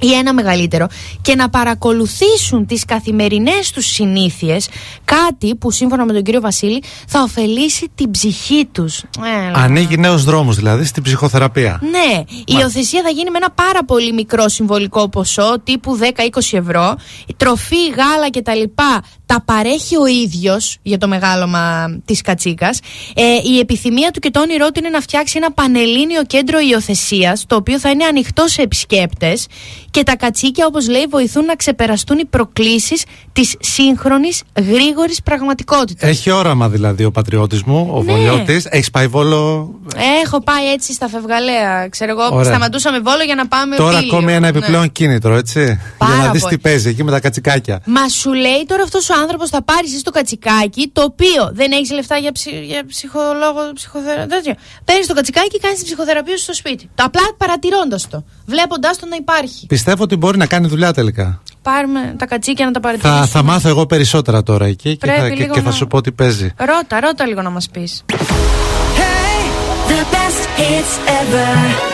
ή ένα μεγαλύτερο και να παρακολουθήσουν τις καθημερινές τους συνήθειες κάτι που σύμφωνα με τον κύριο Βασίλη θα ωφελήσει την ψυχή τους Έλα. Ανοίγει νέους δρόμους δηλαδή στην ψυχοθεραπεία. Ναι, η υιοθεσία θα γίνει με ένα πάρα πολύ μικρό συμβολικό ποσό, τύπου 10-20 ευρώ. Τροφή, γάλα κτλ. Τα παρέχει ο ίδιος για το μεγάλωμα της κατσίκας. Ε, η επιθυμία του και το όνειρό του είναι να φτιάξει ένα πανελλήνιο κέντρο υιοθεσίας, το οποίο θα είναι ανοιχτό σε επισκέπτες. Και τα κατσίκια, όπως λέει, βοηθούν να ξεπεραστούν οι προκλήσεις της σύγχρονης γρήγορης πραγματικότητας. Έχει όραμα δηλαδή ο πατριώτης μου, ο Ναι. Βολιώτης. Έχεις πάει βόλο; Έχω πάει έτσι στα φευγαλέα. Ξέρω εγώ, Ωραία. σταματούσαμε βόλο για να πάμε Τώρα Πύλιο. ακόμη ένα Ναι. επιπλέον κίνητρο, έτσι. Πάρα Για να δεις πολύ. τι παίζει εκεί με τα κατσικάκια. Μα σου λέει τώρα αυτός ο άνθρωπος θα πάρει εσύ το κατσικάκι, το οποίο δεν έχεις λεφτά για, ψι, για ψυχολόγο, ψυχοθεραπεία. Παίρνεις το κατσικάκι και κάνεις την ψυχοθεραπεία σου στο σπίτι. Το απλά παρατηρώντας το. Βλέποντάς το να υπάρχει. Πιστεύω ότι μπορεί να κάνει δουλειά τελικά. Πάρουμε τα κατσίκια να τα παρατηρήσουμε. Θα, θα μάθω εγώ περισσότερα τώρα εκεί και Πρέπει θα, και, λίγο και θα να- σου πω τι παίζει. Ρώτα, ρώτα λίγο να μας πεις. The best hits ever.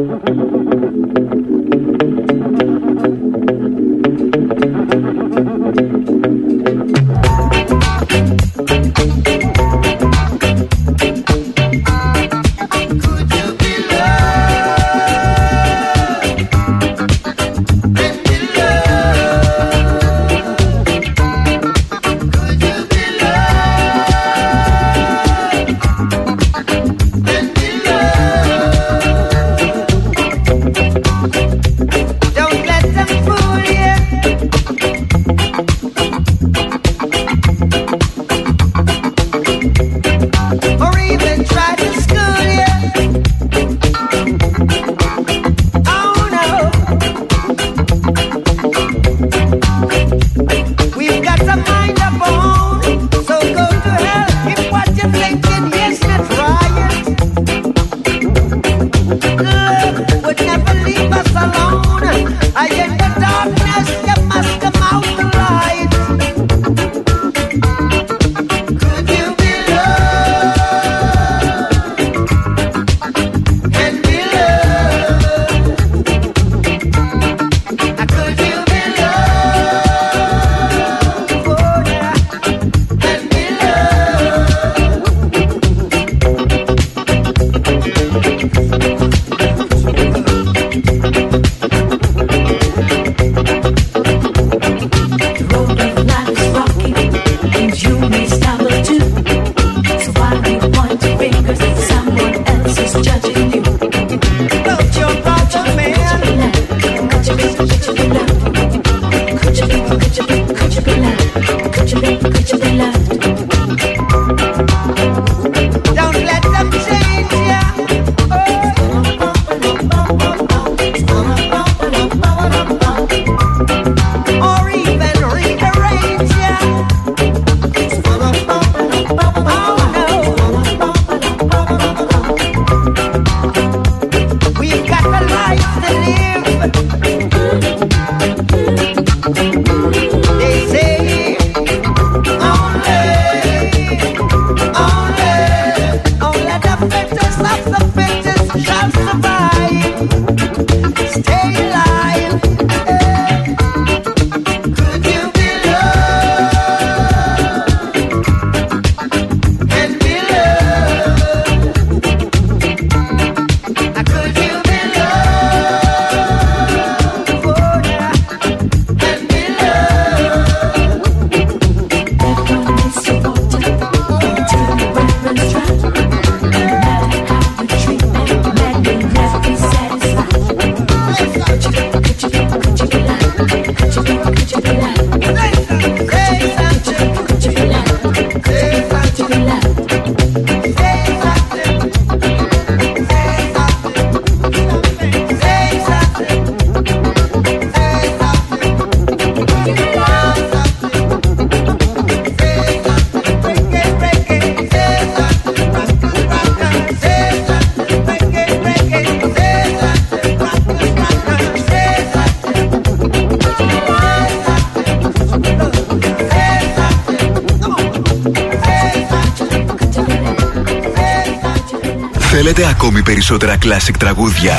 Περισσότερα classic τραγούδια.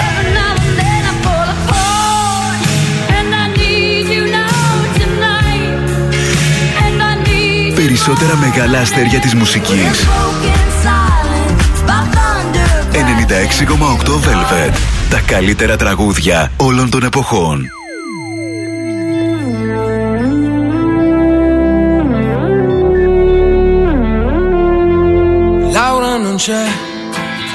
Περισσότερα μεγάλα αστέρια της μουσικής. 96,8 Velvet. Τα καλύτερα τραγούδια όλων των εποχών. Laura non c'è,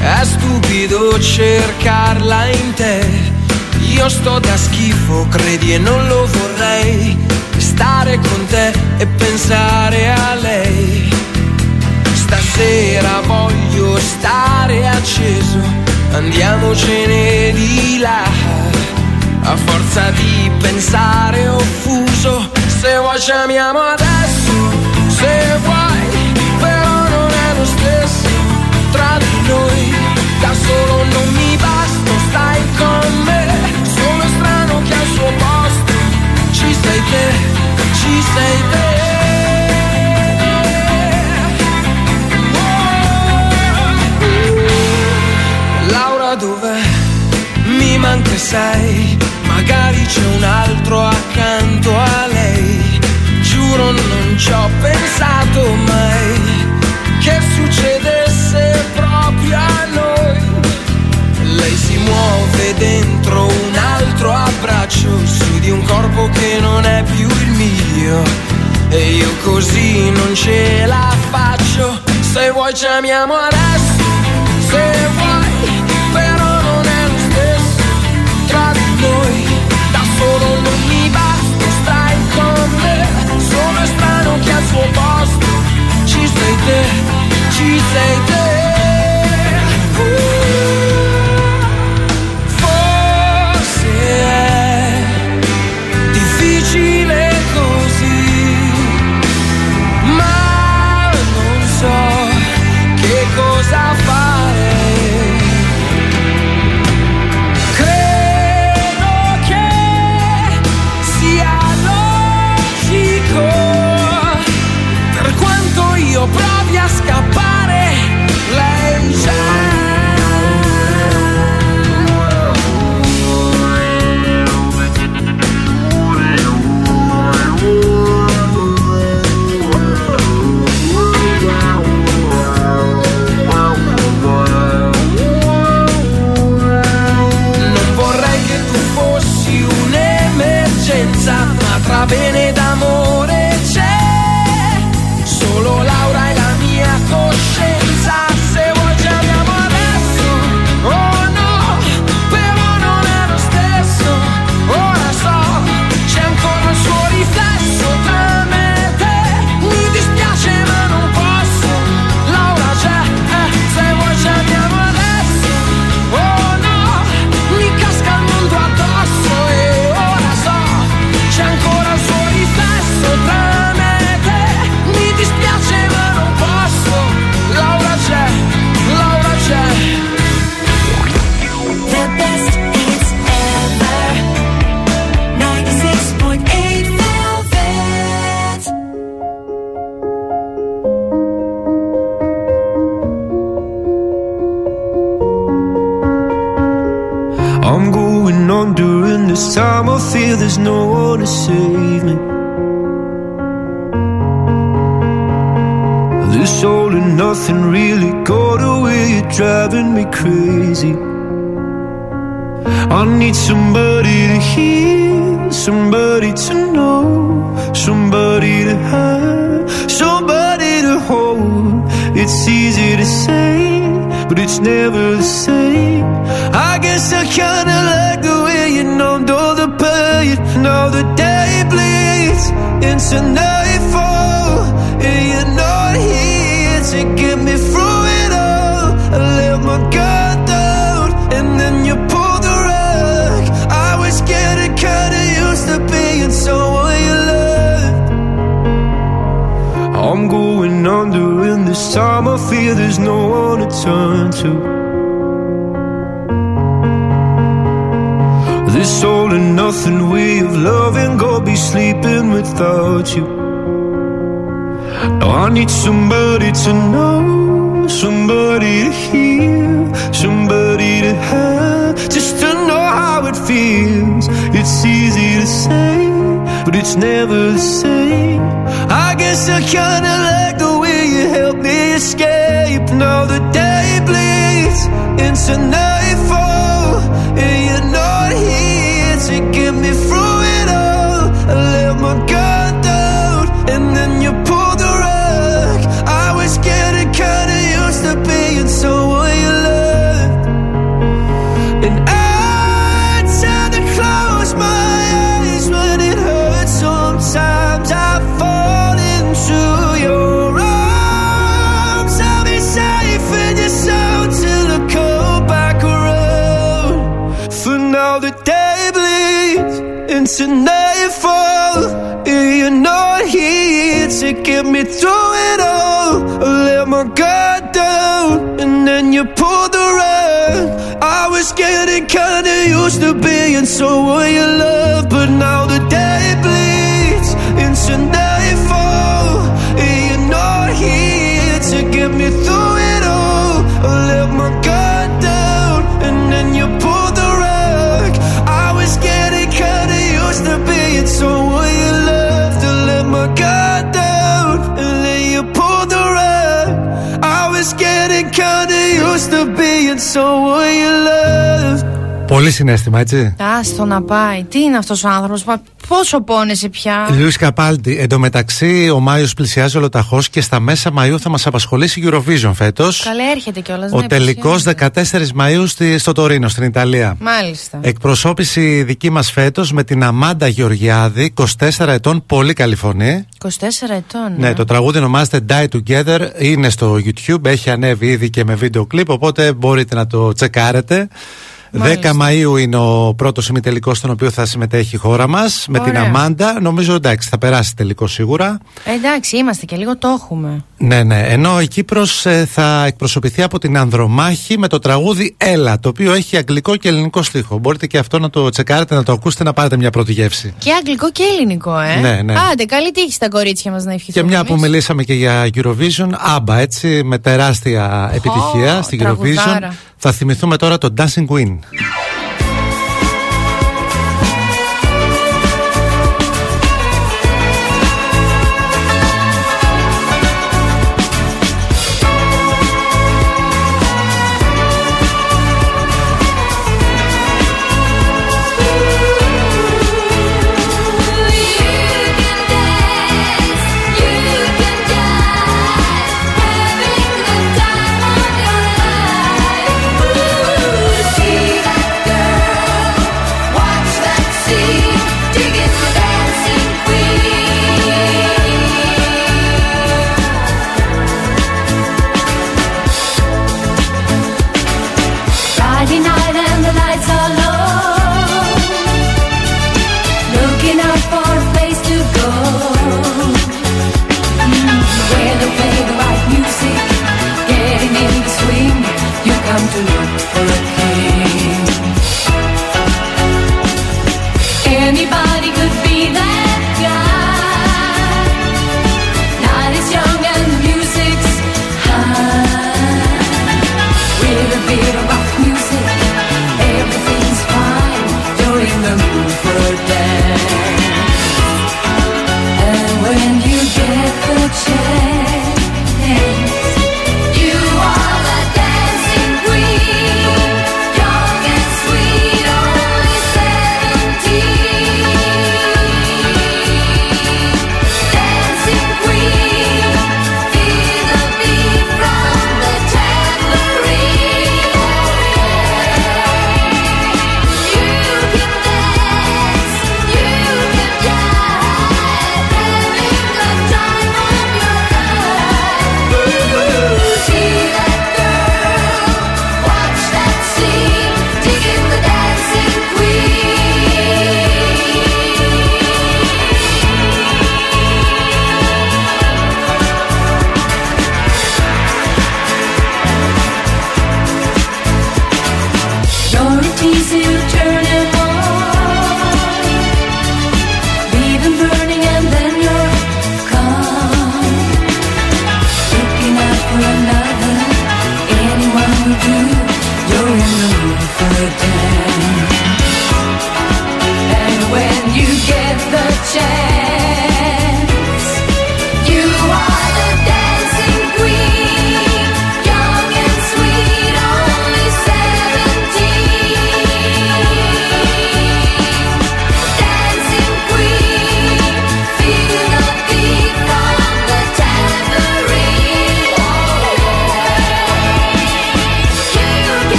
è stupido cercarla in te. Io sto da schifo, credi e non lo vorrei. Stare con te e pensare a lei. Stasera voglio stare acceso, andiamocene di là. A forza di pensare offuso, se vuoi ci amiamo adesso, se vuoi, però non è lo stesso noi. Da solo non mi basta, stai con me, sono strano che al suo posto ci sei te, ci sei te. Laura dov'è? Mi manca sei, magari c'è un altro accanto a lei. Giuro non ci ho pensato mai che succedesse muove dentro un altro abbraccio su di un corpo che non è più il mio. E io così non ce la faccio. Se vuoi ci amiamo adesso, being someone you love, but now the day bleeds into nightfall. And you're not here to get me through it all. I let my guard down, and then you pulled the rug. I was getting kinda used to being someone you loved. To let my guard down, and then you pulled the rug. I was getting kinda used to being someone you loved. Πολύ συνέστημα, έτσι. Άστο να πάει. Τι είναι αυτός ο άνθρωπος, πόσο πόνεσαι πια. Λιούι Καπάλντι. Εν τω μεταξύ, ο Μάιος πλησιάζει ολοταχώς και στα μέσα Μαΐου θα μας απασχολήσει η Eurovision φέτος. Καλέ έρχεται κιόλας. Ο τελικός 14 Μαΐου στη- στο Τωρίνο, στην Ιταλία. Μάλιστα. Εκπροσώπηση δική μας φέτος με την Αμάντα Γεωργιάδη, 24 ετών, πολύ καλή φωνή. 24 ετών. Ναι, ε. το τραγούδι ονομάζεται Die Together, είναι στο YouTube, έχει ανέβει ήδη και με βίντεο κλιπ, οπότε μπορείτε να το τσεκάρετε. 10 Μαΐου είναι ο πρώτος ημιτελικός στον οποίο θα συμμετέχει η χώρα μας με την Ωραία. Αμάντα. Νομίζω εντάξει θα περάσει τελικός σίγουρα. Ε, εντάξει, είμαστε και λίγο το έχουμε. Ναι, ναι. Ενώ η Κύπρος ε, θα εκπροσωπηθεί από την Ανδρομάχη με το τραγούδι Έλα, το οποίο έχει αγγλικό και ελληνικό στίχο. Μπορείτε και αυτό να το τσεκάρετε, να το ακούσετε, να πάρετε μια πρώτη γεύση. Και αγγλικό και ελληνικό, ε. Ναι, ναι. Άντε, καλή τύχη στα κορίτσια μας να ευχηθούμε. Και μια που εμείς. μιλήσαμε και για Eurovision, άμπα έτσι, με τεράστια επιτυχία στην Eurovision. Τραγουδάρα. Θα θυμηθούμε τώρα το Dancing Queen.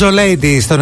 Mojo Lady στο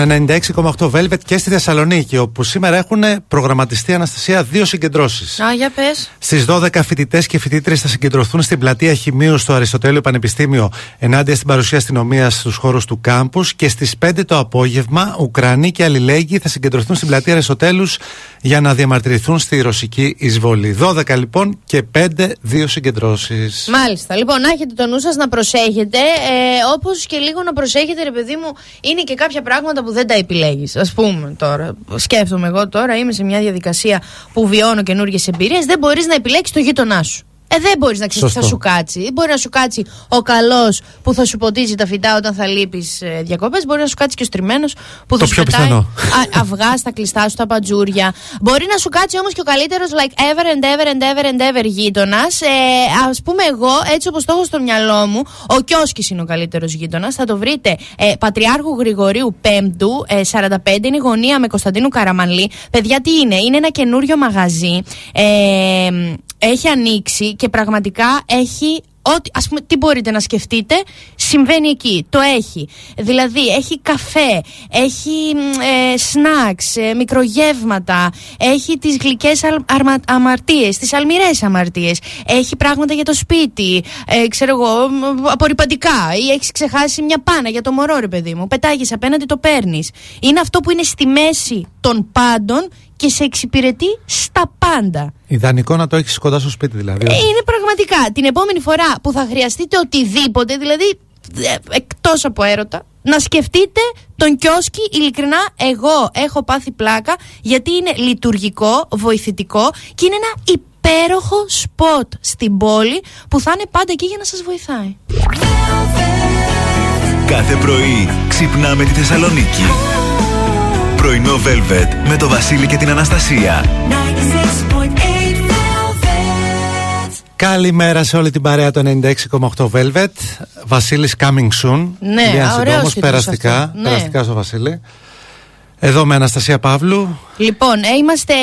96,8 Velvet και στη Θεσσαλονίκη, όπου σήμερα έχουν προγραμματιστεί Αναστασία δύο συγκεντρώσεις. Α, για πες. Στις 12 φοιτητές και φοιτήτρε θα συγκεντρωθούν στην πλατεία Χημείου στο Αριστοτέλειο Πανεπιστήμιο ενάντια στην παρουσία αστυνομίας στους χώρους του κάμπους. Και στις 5 το απόγευμα, Ουκρανοί και Αλληλέγγυοι θα συγκεντρωθούν στην πλατεία Αριστοτέλους για να διαμαρτυρηθούν στη ρωσική εισβολή. 12 λοιπόν και 5 δύο συγκεντρώσεις. Μάλιστα. Λοιπόν, να έχετε το νου σας να προσέχετε. Ε, Όπως και λίγο να προσέχετε, ρε παιδί μου, είναι και κάποια πράγματα που δεν τα επιλέγεις. Α πούμε τώρα. Σκέφτομαι εγώ τώρα, είμαι σε μια διαδικασία που βιώνω καινούργιες εμπειρίες. Δεν μπορείς να επιλέξεις το γείτονά σου. Ε, δεν μπορείς να ξέρεις τι θα Σωστό. σου κάτσει. Δεν μπορεί να σου κάτσει ο καλός που θα σου ποτίζει τα φυτά όταν θα λείπεις ε, διακοπές. Μπορεί να σου κάτσει και ο στριμμένος που Το θα σου πιο πετάει πιθανό. α- αυγά στα κλειστά σου, τα παντζούρια. Μπορεί να σου κάτσει όμως και ο καλύτερος like ever and ever and ever and ever γείτονας. Ε, Α πούμε, εγώ έτσι όπως το έχω στο μυαλό μου, ο Κιώσκη είναι ο καλύτερος γείτονας. Θα το βρείτε ε, Πατριάρχου Γρηγορίου 5ου, ε, 45, είναι η γωνία με Κωνσταντίνου Καραμανλή. Παιδιά, τι είναι, είναι ένα καινούριο μαγαζί. Ε, έχει ανοίξει και πραγματικά έχει Ό,τι, ας πούμε, τι μπορείτε να σκεφτείτε, συμβαίνει εκεί. Το έχει. Δηλαδή, έχει καφέ, έχει μ, ε, σνακς, ε, μικρογεύματα, έχει τις γλυκές αλ, αρμα, αμαρτίες, τις αλμυρές αμαρτίες, έχει πράγματα για το σπίτι, ε, ξέρω εγώ, μ, απορριπαντικά ή έχεις ξεχάσει μια πάνα για το μωρό, ρε παιδί μου. Πετάγεις απέναντι, το παίρνεις. Είναι αυτό που είναι στη μέση των πάντων και σε εξυπηρετεί στα πάντα. Ιδανικό να το έχεις κοντά στο σπίτι δηλαδή. Ε, είναι πραγματικά. Την επόμενη φορά που θα χρειαστείτε οτιδήποτε, δηλαδή ε, εκτός από έρωτα, να σκεφτείτε τον κιόσκι, ειλικρινά, εγώ έχω πάθει πλάκα γιατί είναι λειτουργικό, βοηθητικό και είναι ένα υπέροχο σποτ στην πόλη που θα είναι πάντα εκεί για να σας βοηθάει. Κάθε πρωί ξυπνάμε τη Θεσσαλονίκη. Πρωινό Velvet με το Βασίλη και την Αναστασία. 96.8 Καλημέρα σε όλη την παρέα το 96,8 Velvet. Βασίλης coming soon. Ναι, Λίγα α, ωραίος συντόμως, τίτλος περαστικά. αυτός. Ναι. Περαστικά στο Βασίλη. Εδώ με Αναστασία Παύλου. Λοιπόν, ε, είμαστε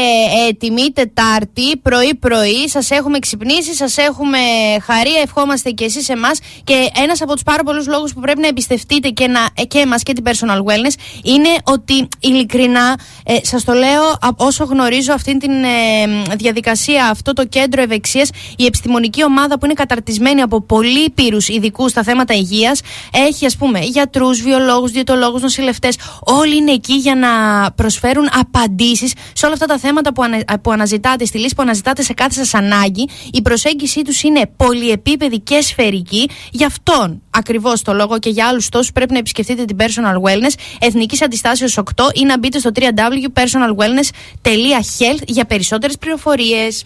έτοιμοι Τετάρτη, πρωί-πρωί. Σας έχουμε ξυπνήσει, σας έχουμε χαρεί. Ευχόμαστε και εσείς εμάς. Και ένας από τους πάρα πολλούς λόγους που πρέπει να εμπιστευτείτε και, να, ε, και εμάς και την personal wellness είναι ότι ειλικρινά, ε, σας το λέω α- όσο γνωρίζω αυτή την ε, διαδικασία, αυτό το κέντρο ευεξίας, η επιστημονική ομάδα που είναι καταρτισμένη από πολύ πύρου ειδικούς στα θέματα υγείας, έχει ας πούμε γιατρούς, βιολόγους, διαιτολόγους, νοσηλευτές. Όλοι είναι εκεί για να προσφέρουν απαντήσεις σε όλα αυτά τα θέματα που, ανα, που αναζητάτε, στη λύση που αναζητάτε σε κάθε σας ανάγκη. Η προσέγγιση τους είναι πολυεπίπεδη και σφαιρική. Γι' αυτόν ακριβώς το λόγο και για άλλους τόσους πρέπει να επισκεφτείτε την Personal Wellness Εθνικής Αντιστάσεως 8 ή να μπείτε στο www.personalwellness.health για περισσότερες πληροφορίες.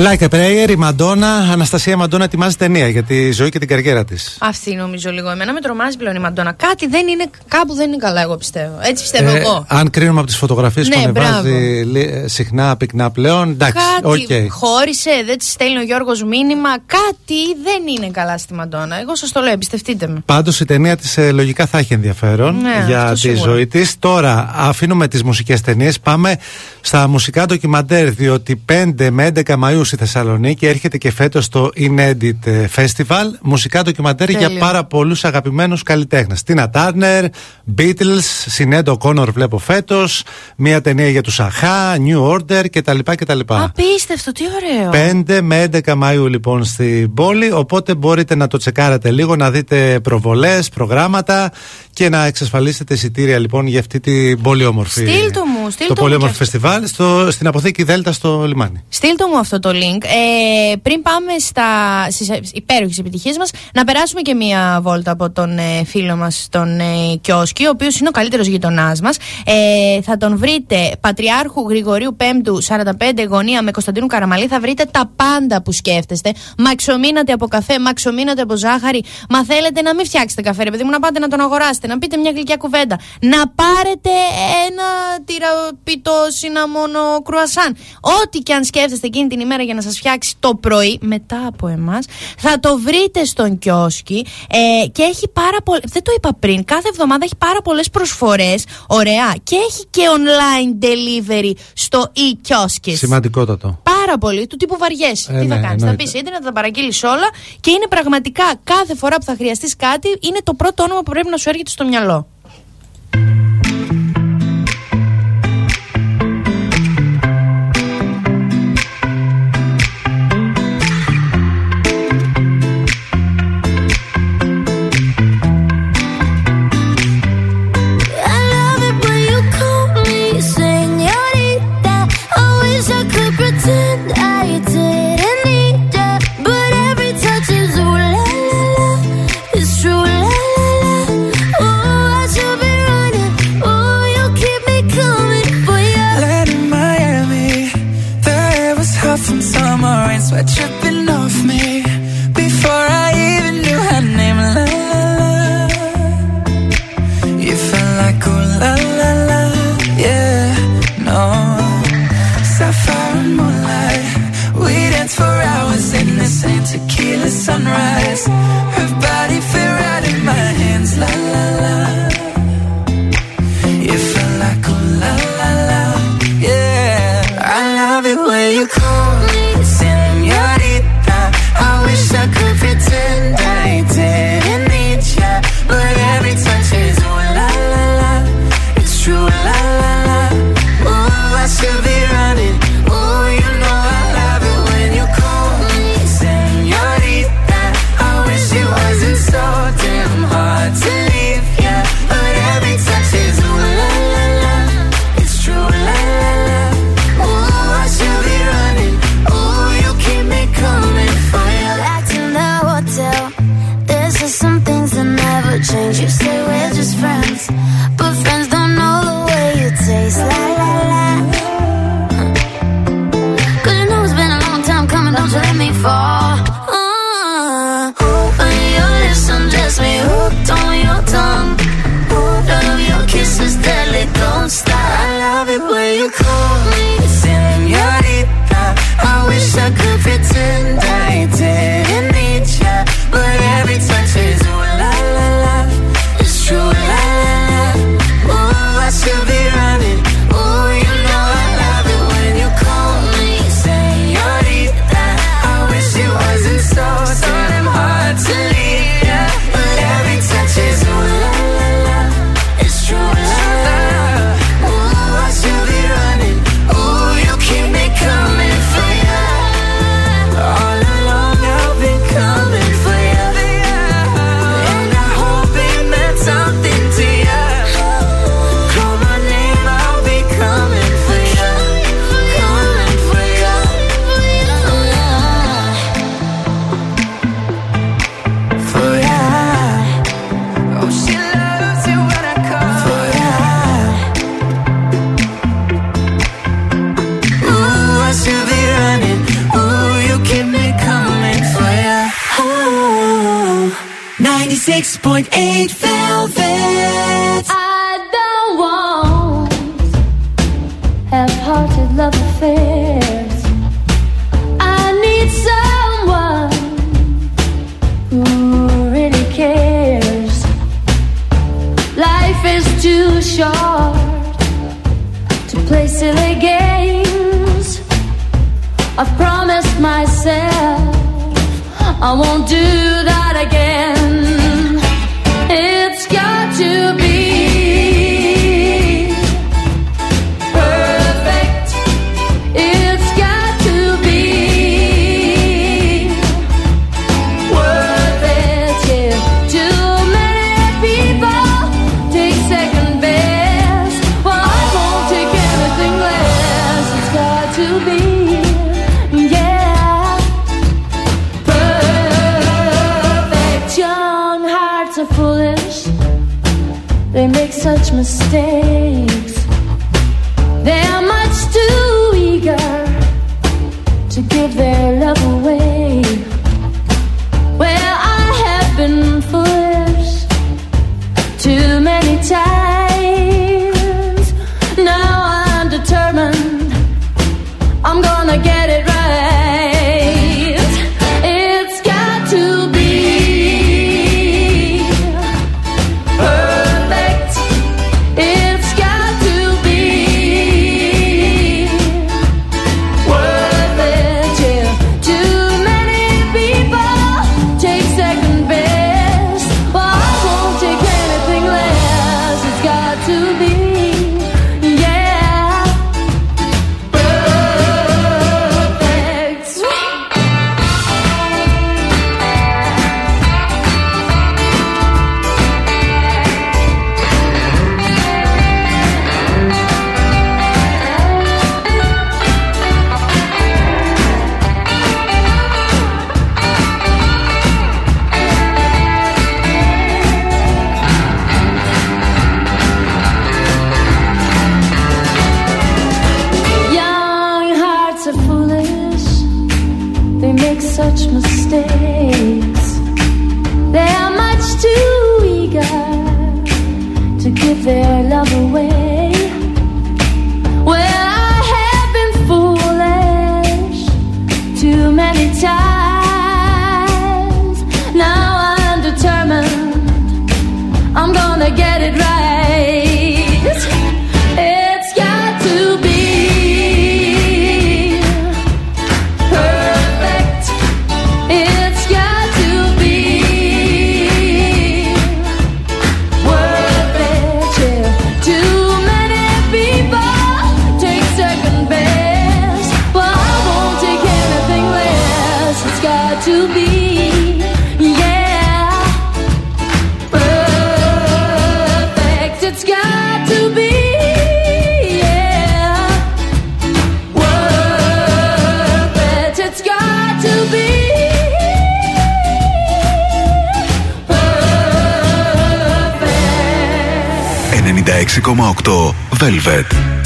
Like a prayer, η Μαντόνα, Αναστασία Μαντόνα ετοιμάζει ταινία για τη ζωή και την καριέρα της. Αυτή νομίζω λίγο. Εμένα με τρομάζει πλέον η Μαντόνα. Κάτι δεν είναι, κάπου δεν είναι καλά, εγώ πιστεύω. Έτσι πιστεύω εγώ. Ε, αν κρίνουμε από τις φωτογραφίες Ναι, που ανεβάζει μπράβο. λι- συχνά πυκνά πλέον, εντάξει, Κάτι οκ. χώρισε, δεν της στέλνει ο Γιώργος μήνυμα. Κάτι δεν είναι καλά στη Μαντόνα. Εγώ σας το λέω, εμπιστευτείτε με. Πάντως η ταινία της λογικά θα έχει ενδιαφέρον Ναι, για αυτό τη σίγουρα. ζωή της. Τώρα αφήνουμε τις μουσικές ταινίες, πάμε στα μουσικά ντοκιμαντέρ. Διότι 5 με 11 Μαου στη Θεσσαλονίκη έρχεται και φέτος το Inedit ε, Festival. Μουσικά ντοκιμαντέρ Τέλειο. για πάρα πολλούς αγαπημένους καλλιτέχνες. Τίνα Τάρνερ, Beatles, Συνέντο Κόνορ βλέπω φέτος. Μία ταινία για τους Αχά, New Order κτλ. κτλ. Απίστευτο, τι ωραίο. 5 με 11 Μαΐου λοιπόν στην πόλη οπότε μπορείτε να το τσεκάρετε λίγο να δείτε προβολές, προγράμματα και να εξασφαλίσετε εισιτήρια λοιπόν για αυτή την πολύ όμορφη Στείλ το μου, στείλ το το πολύ μου όμορφο και αυτό. φεστιβάλ στο, στην αποθήκη Δέλτα στο λιμάνι. Στείλτε μου αυτό το link. Ε, πριν πάμε στα, στις υπέροχες επιτυχίες μας, να περάσουμε και μία βόλτα από τον ε, φίλο μας τον ε, Κιόσκι, ο οποίος είναι ο καλύτερος γειτονάς μας. Ε, θα τον βρείτε Πατριάρχου Γρηγορίου 5ου 45 γωνία με Κωνσταντίνου Καραμαλή. Θα βρείτε τα πάντα που σκέφτεστε. Μαξομείνατε από καφέ, μαξομείνατε από ζάχαρη. Μα θέλετε να μην φτιάξετε καφέ, ρε παιδί μου, να πάτε να τον αγοράσετε, να πείτε μια γλυκιά κουβέντα. Να πάρετε ένα τυραπιτό συναμόνο κρουασάν. Ό,τι και αν σκέφτεστε εκείνη την ημέρα για να σας φτιάξει το πρωί, μετά από εμάς, θα το βρείτε στον κιόσκι. Ε, και έχει πάρα πολλέ. Δεν το είπα πριν. Κάθε εβδομάδα έχει πάρα πολλές προσφορές. Ωραία. Και έχει και online delivery στο e-κιόσκι. Σημαντικότατο. Πάρα πολύ, του τύπου βαριέσαι. Ε, Τι θα ναι, κάνεις, θα εννοείται. πεις ίντερνετ, θα τα παραγγείλεις όλα και είναι πραγματικά κάθε φορά που θα χρειαστείς κάτι, είναι το πρώτο όνομα που πρέπει να σου έρχεται στο μυαλό. Sweat dripping off me. Before I even knew her name, la la la. You felt like ooh la la la, yeah, no. Sapphire moonlight, we danced for hours in the same tequila sunrise. Velvet.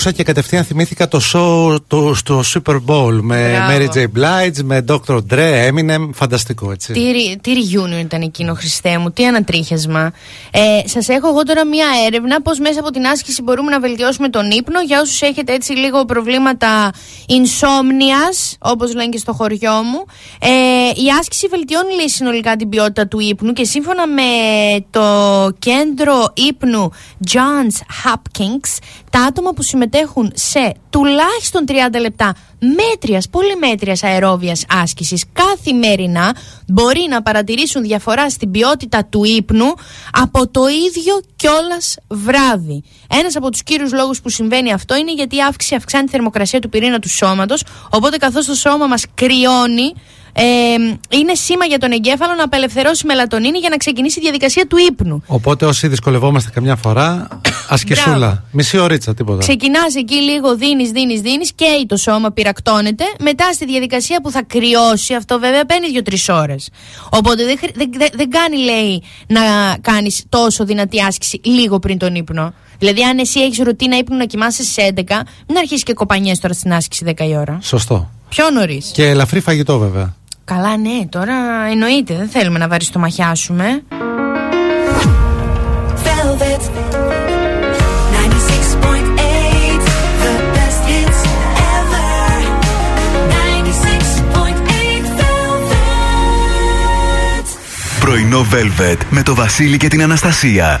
Άκουσα και κατευθείαν θυμήθηκα το show το, στο Super Bowl με Μπράβο. Mary J. Blige, με Dr. Dre, Eminem. Φανταστικό έτσι. Τι, ρι- τι reunion ήταν εκείνο, Χριστέ μου, τι ανατρίχιασμα. Ε, Σας έχω εγώ τώρα μία έρευνα πώς μέσα από την άσκηση μπορούμε να βελτιώσουμε τον ύπνο για όσους έχετε έτσι λίγο προβλήματα insomnias, όπως λένε και στο χωριό μου. Ε, η άσκηση βελτιώνει λέει, συνολικά την ποιότητα του ύπνου και σύμφωνα με το κέντρο ύπνου Johns Hopkins, τα άτομα που συμμετέχουν σε τουλάχιστον 30 λεπτά μέτριας, πολύ μέτριας αερόβιας άσκησης καθημερινά μπορεί να παρατηρήσουν διαφορά στην ποιότητα του ύπνου από το ίδιο κιόλας βράδυ. Ένας από τους κύριους λόγους που συμβαίνει αυτό είναι γιατί η αύξηση αυξάνει τη θερμοκρασία του πυρήνα του σώματος οπότε καθώς το σώμα μας κρυώνει ε, είναι σήμα για τον εγκέφαλο να απελευθερώσει μελατονίνη για να ξεκινήσει η διαδικασία του ύπνου. Οπότε όσοι δυσκολευόμαστε καμιά φορά, ασκησούλα. Μισή ωρίτσα, τίποτα. Ξεκινάς εκεί λίγο, δίνεις, δίνεις, δίνεις, καίει το σώμα, πυρακτώνεται. Μετά στη διαδικασία που θα κρυώσει, αυτό βέβαια παίρνεις δύο-τρεις ώρες. Οπότε δεν, χρ- δεν, δεν- δεν κάνει, λέει, να κάνεις τόσο δυνατή άσκηση λίγο πριν τον ύπνο. Δηλαδή, αν εσύ έχεις ρουτίνα ύπνου να κοιμάσαι στι 11, μην αρχίσεις και κοπανιές τώρα στην άσκηση 10 η ώρα. Σωστό. Πιο νωρίς. Και ελαφρύ φαγητό βέβαια. Καλά, ναι, τώρα εννοείται. Δεν θέλουμε να βαριστομαχιάσουμε. Velvet 96.8, the best hits ever. 96.8 Velvet. Πρωινό Velvet με το Βασίλη και την Αναστασία.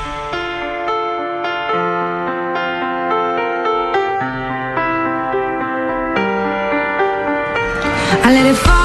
I let it fall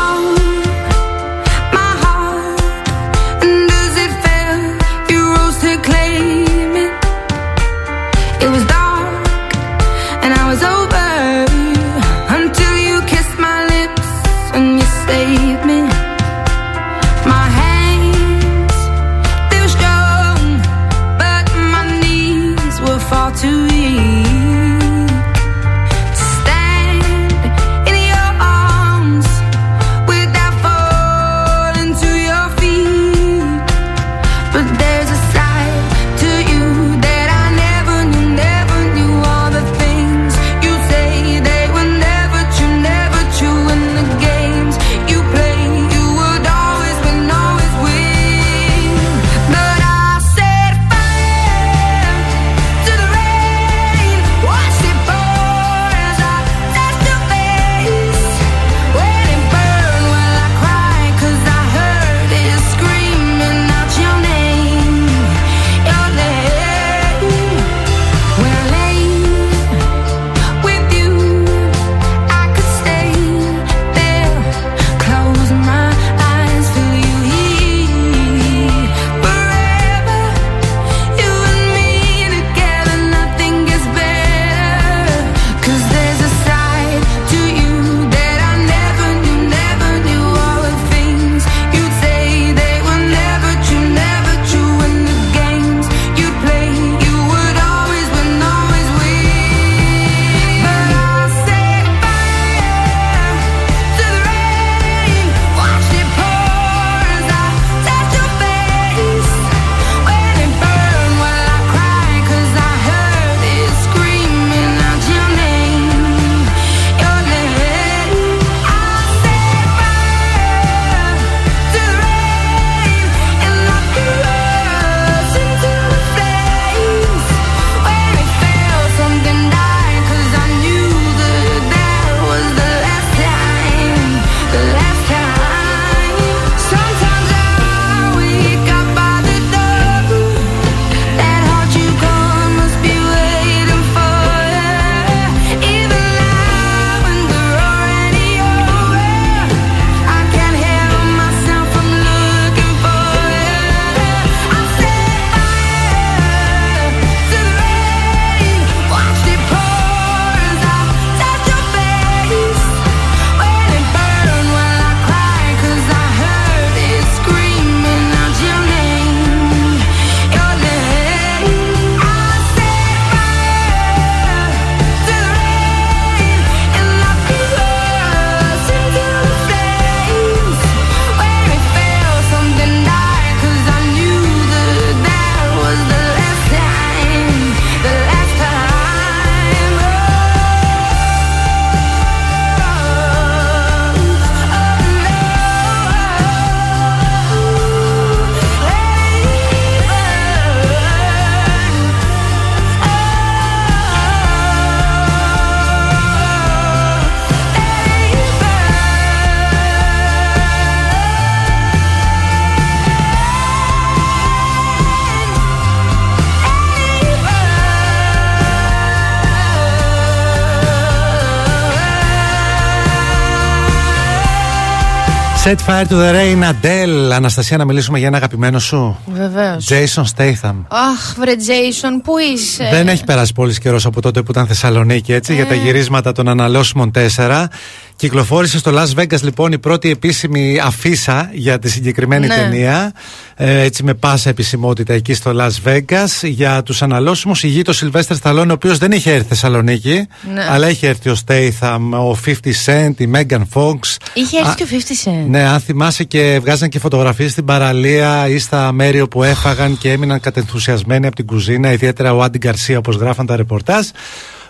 Set fire to the rain, Adele. Αναστασία, να μιλήσουμε για ένα αγαπημένο σου; Βεβαίως. Jason Statham. Αχ, βρε Τζέισον, πού είσαι; Δεν έχει περάσει πολύς καιρός από τότε που ήταν Θεσσαλονίκη, έτσι, για τα Ε. γυρίσματα των αναλώσιμων 4. Κυκλοφόρησε στο Las Vegas λοιπόν η πρώτη επίσημη αφίσα για τη συγκεκριμένη Ναι. ταινία. Ε, έτσι με πάσα επισημότητα εκεί στο Las Vegas. Για τους αναλώσιμους ηγεί το Sylvester Stallone, ο οποίος δεν είχε έρθει Θεσσαλονίκη. Ναι. Αλλά είχε έρθει ο Statham, ο 50 Cent, η Megan Fox. Είχε έρθει και ο 50 Cent. Ναι, αν θυμάσαι και βγάζαν και φωτογραφίες στην παραλία ή στα μέρη όπου έφαγαν και έμειναν κατενθουσιασμένοι από την κουζίνα, ιδιαίτερα ο Άντι Γκαρσία όπως γράφαν τα ρεπορτάζ.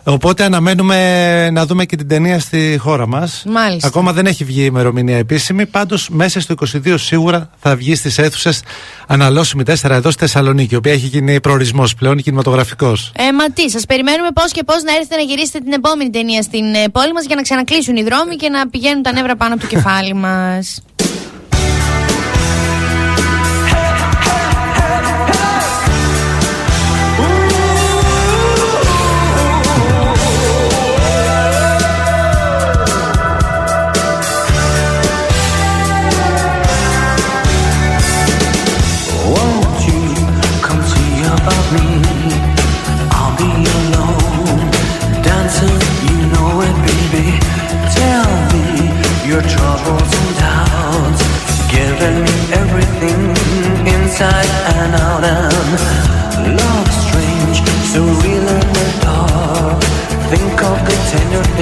Οπότε αναμένουμε να δούμε και την ταινία στη χώρα μας. Μάλιστα. Ακόμα δεν έχει βγει η ημερομηνία επίσημη, πάντως μέσα στο 22 σίγουρα θα βγει στις αίθουσες αναλώσιμη 4 εδώ στη Θεσσαλονίκη, η οποία έχει γίνει προορισμός πλέον κινηματογραφικός. Ε, μα τι, σας περιμένουμε πώς και πώς να έρθετε να γυρίσετε την επόμενη ταινία στην ε, πόλη μας για να ξανακλείσουν οι δρόμοι και να πηγαίνουν τα νεύρα πάνω από το κεφάλι μας. Señor.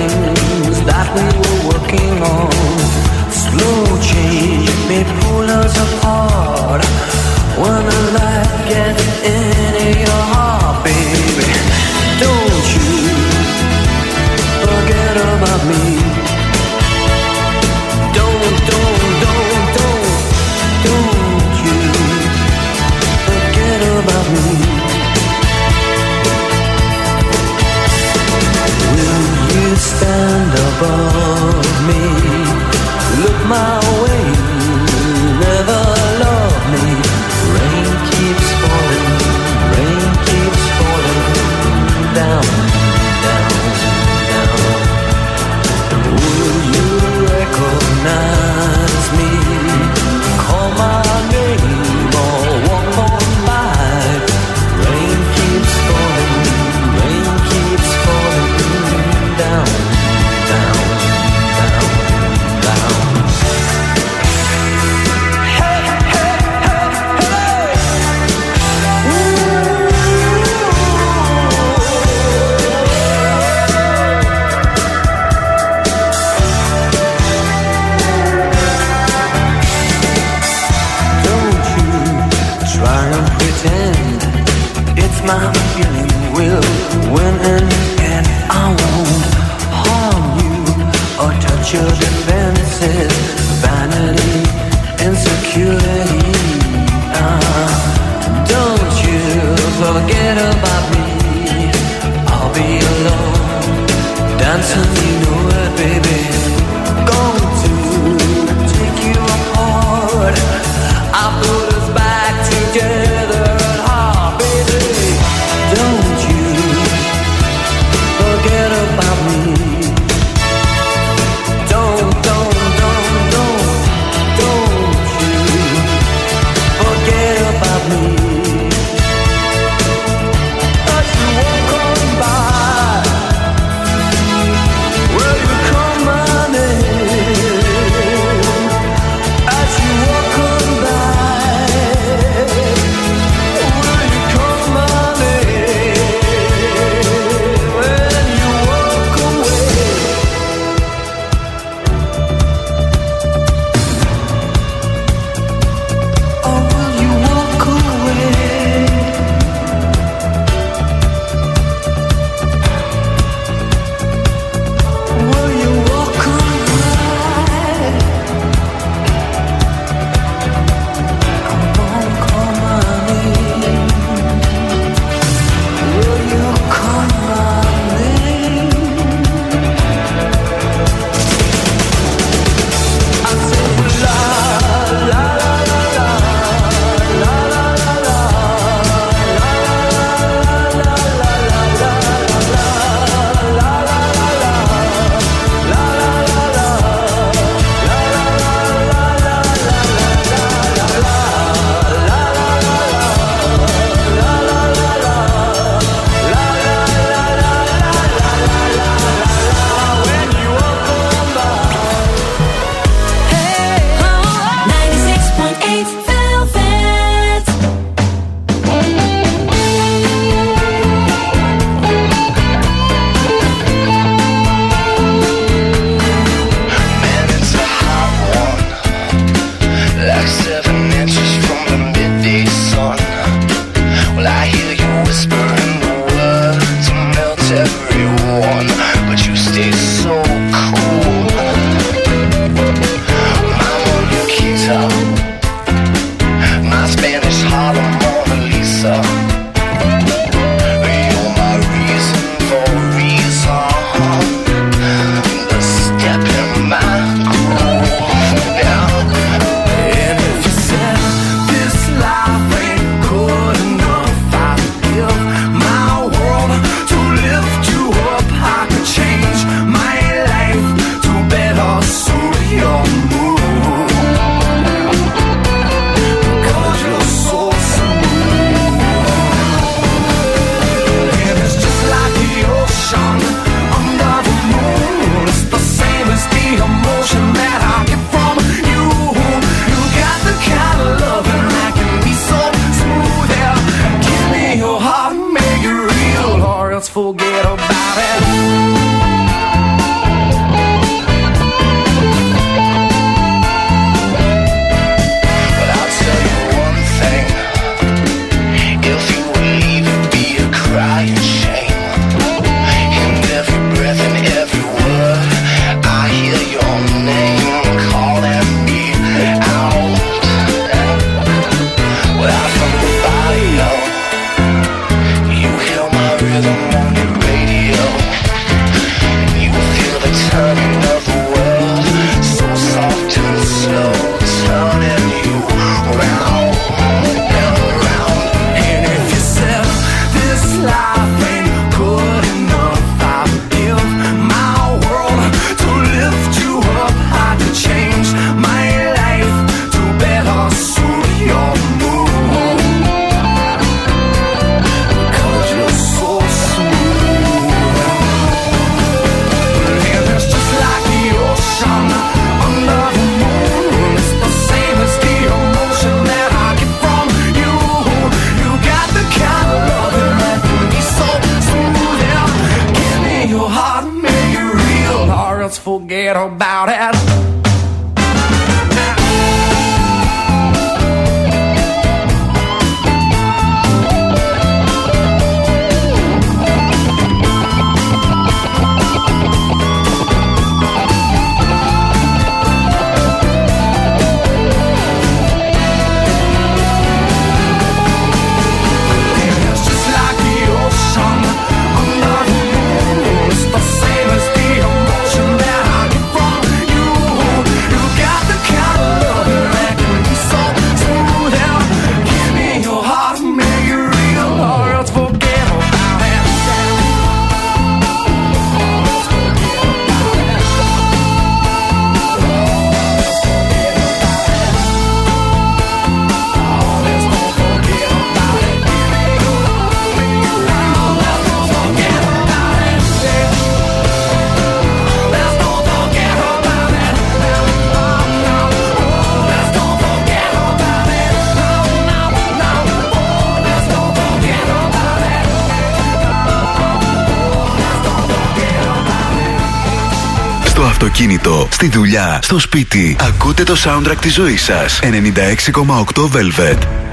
στο σπίτι. Ακούτε το soundtrack της ζωής σας 96,8 Velvet.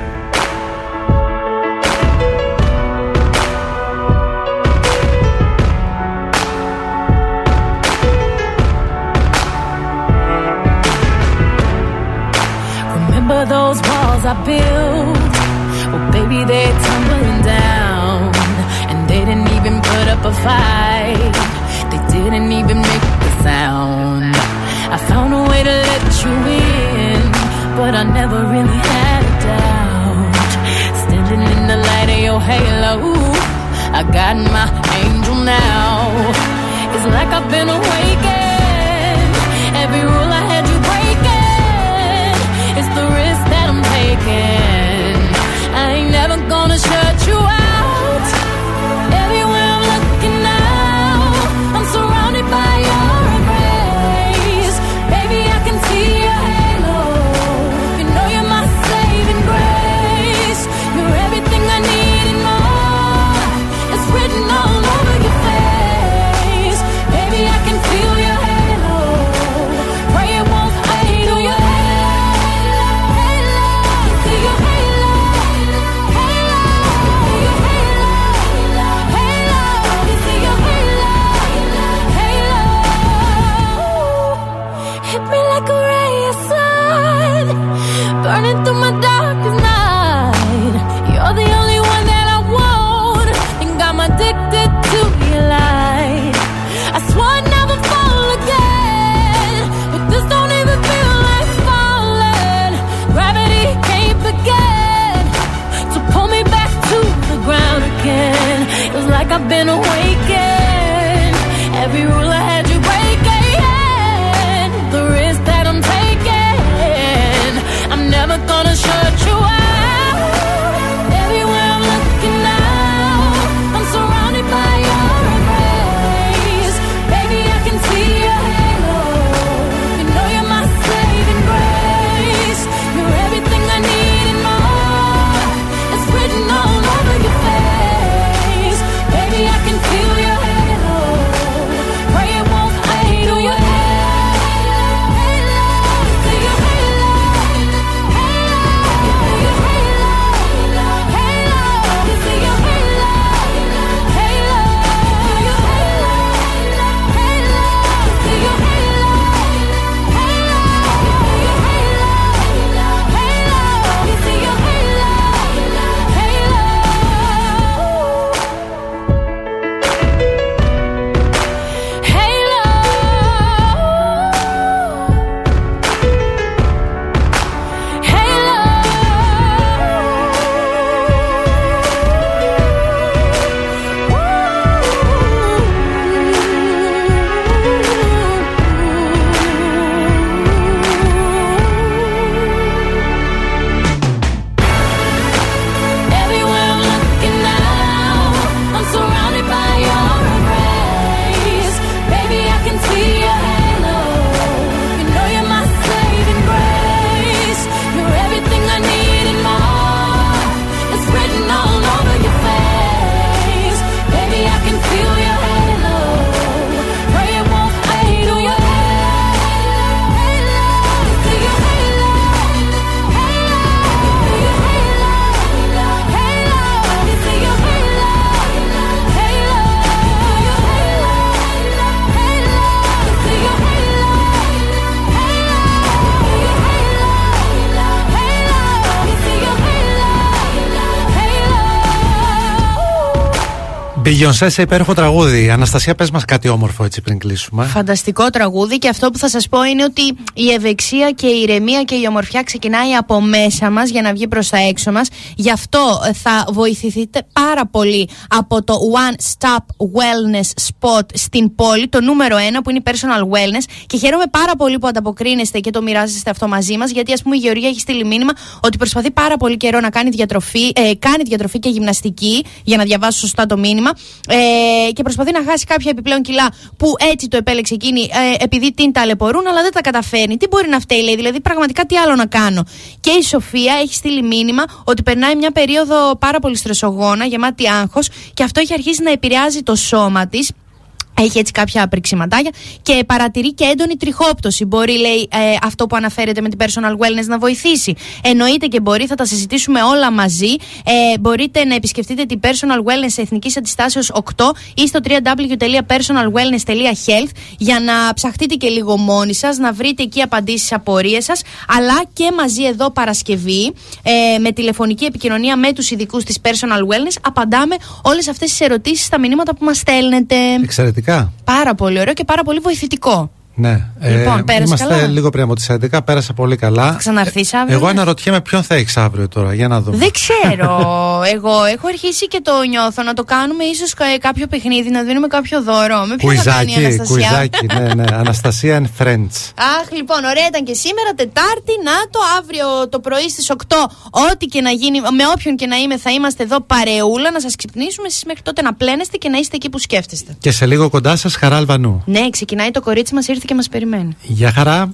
Beyoncé σε υπέροχο τραγούδι. Αναστασία, πες μας κάτι όμορφο έτσι πριν κλείσουμε. Φανταστικό τραγούδι και αυτό που θα σας πω είναι ότι η ευεξία και η ηρεμία και η ομορφιά ξεκινάει από μέσα μας για να βγει προς τα έξω μας. Γι' αυτό ε, θα βοηθηθείτε πάρα πολύ από το One Stop Wellness Spot στην πόλη, το νούμερο ένα που είναι η Personal Wellness και χαίρομαι πάρα πολύ που ανταποκρίνεστε και το μοιράζεστε αυτό μαζί μας γιατί ας πούμε η Γεωργία έχει στείλει μήνυμα ότι προσπαθεί πάρα πολύ καιρό να κάνει διατροφή, ε, κάνει διατροφή και γυμναστική για να διαβάσω σωστά το μήνυμα ε, και προσπαθεί να χάσει κάποια επιπλέον κιλά που έτσι το επέλεξε εκείνη ε, επειδή την ταλαιπωρούν, αλλά δεν τα καταφέρνει. Τι μπορεί να φταίει, λέει, δηλαδή πραγματικά τι άλλο να κάνω. Και η Σοφία έχει στείλει μήνυμα ότι περνάει μια περίοδο πάρα πολύ στρεσογόνα, γεμάτη άγχος και αυτό έχει αρχίσει να επηρεάζει το σώμα της έχει έτσι κάποια απρεξιματάκια και παρατηρεί και έντονη τριχόπτωση. Μπορεί, λέει, ε, αυτό που αναφέρεται με την personal wellness να βοηθήσει. Εννοείται και μπορεί, θα τα συζητήσουμε όλα μαζί. Ε, μπορείτε να επισκεφτείτε την personal wellness Εθνικής Αντιστάσεως 8 ή στο www.personalwellness.health για να ψαχτείτε και λίγο μόνοι σας, να βρείτε εκεί απαντήσεις απορίες σας, αλλά και μαζί εδώ Παρασκευή ε, με τηλεφωνική επικοινωνία με τους ειδικούς της personal wellness απαντάμε όλες αυτές τις ερωτήσεις στα μηνύματα που μας στέλνετε. Εξαιρετικά. Πάρα πολύ ωραίο και πάρα πολύ βοηθητικό. Ναι. Λοιπόν, πέρασε είμαστε καλά; λίγο πριν από τις 11. Πέρασε πολύ καλά. Ξαναρθείς αύριο. Εγώ ναι; αναρωτιέμαι ποιον θα έχεις αύριο τώρα. Για να δούμε. Δεν ξέρω. Εγώ έχω αρχίσει και το νιώθω να το κάνουμε ίσως κάποιο παιχνίδι, να δίνουμε κάποιο δώρο. Με ποιον θα κάνει η Κουιζάκι, Αναστασία; κουιζάκι, ναι, ναι. Αναστασία and Friends. Αχ, λοιπόν, ωραία ήταν και σήμερα, Τετάρτη. Να το αύριο το πρωί στις 8. Ό,τι και να γίνει, με όποιον και να είμαι, θα είμαστε εδώ παρεούλα να σας ξυπνήσουμε. Εσείς μέχρι τότε να πλένεστε και να είστε εκεί που σκέφτεστε. Και σε λίγο κοντά σας, Χαρά Αλβανού. Ναι, ξεκινάει το κορίτσι μας, ήρθε ήρθε και μας περιμένει. Γεια χαρά!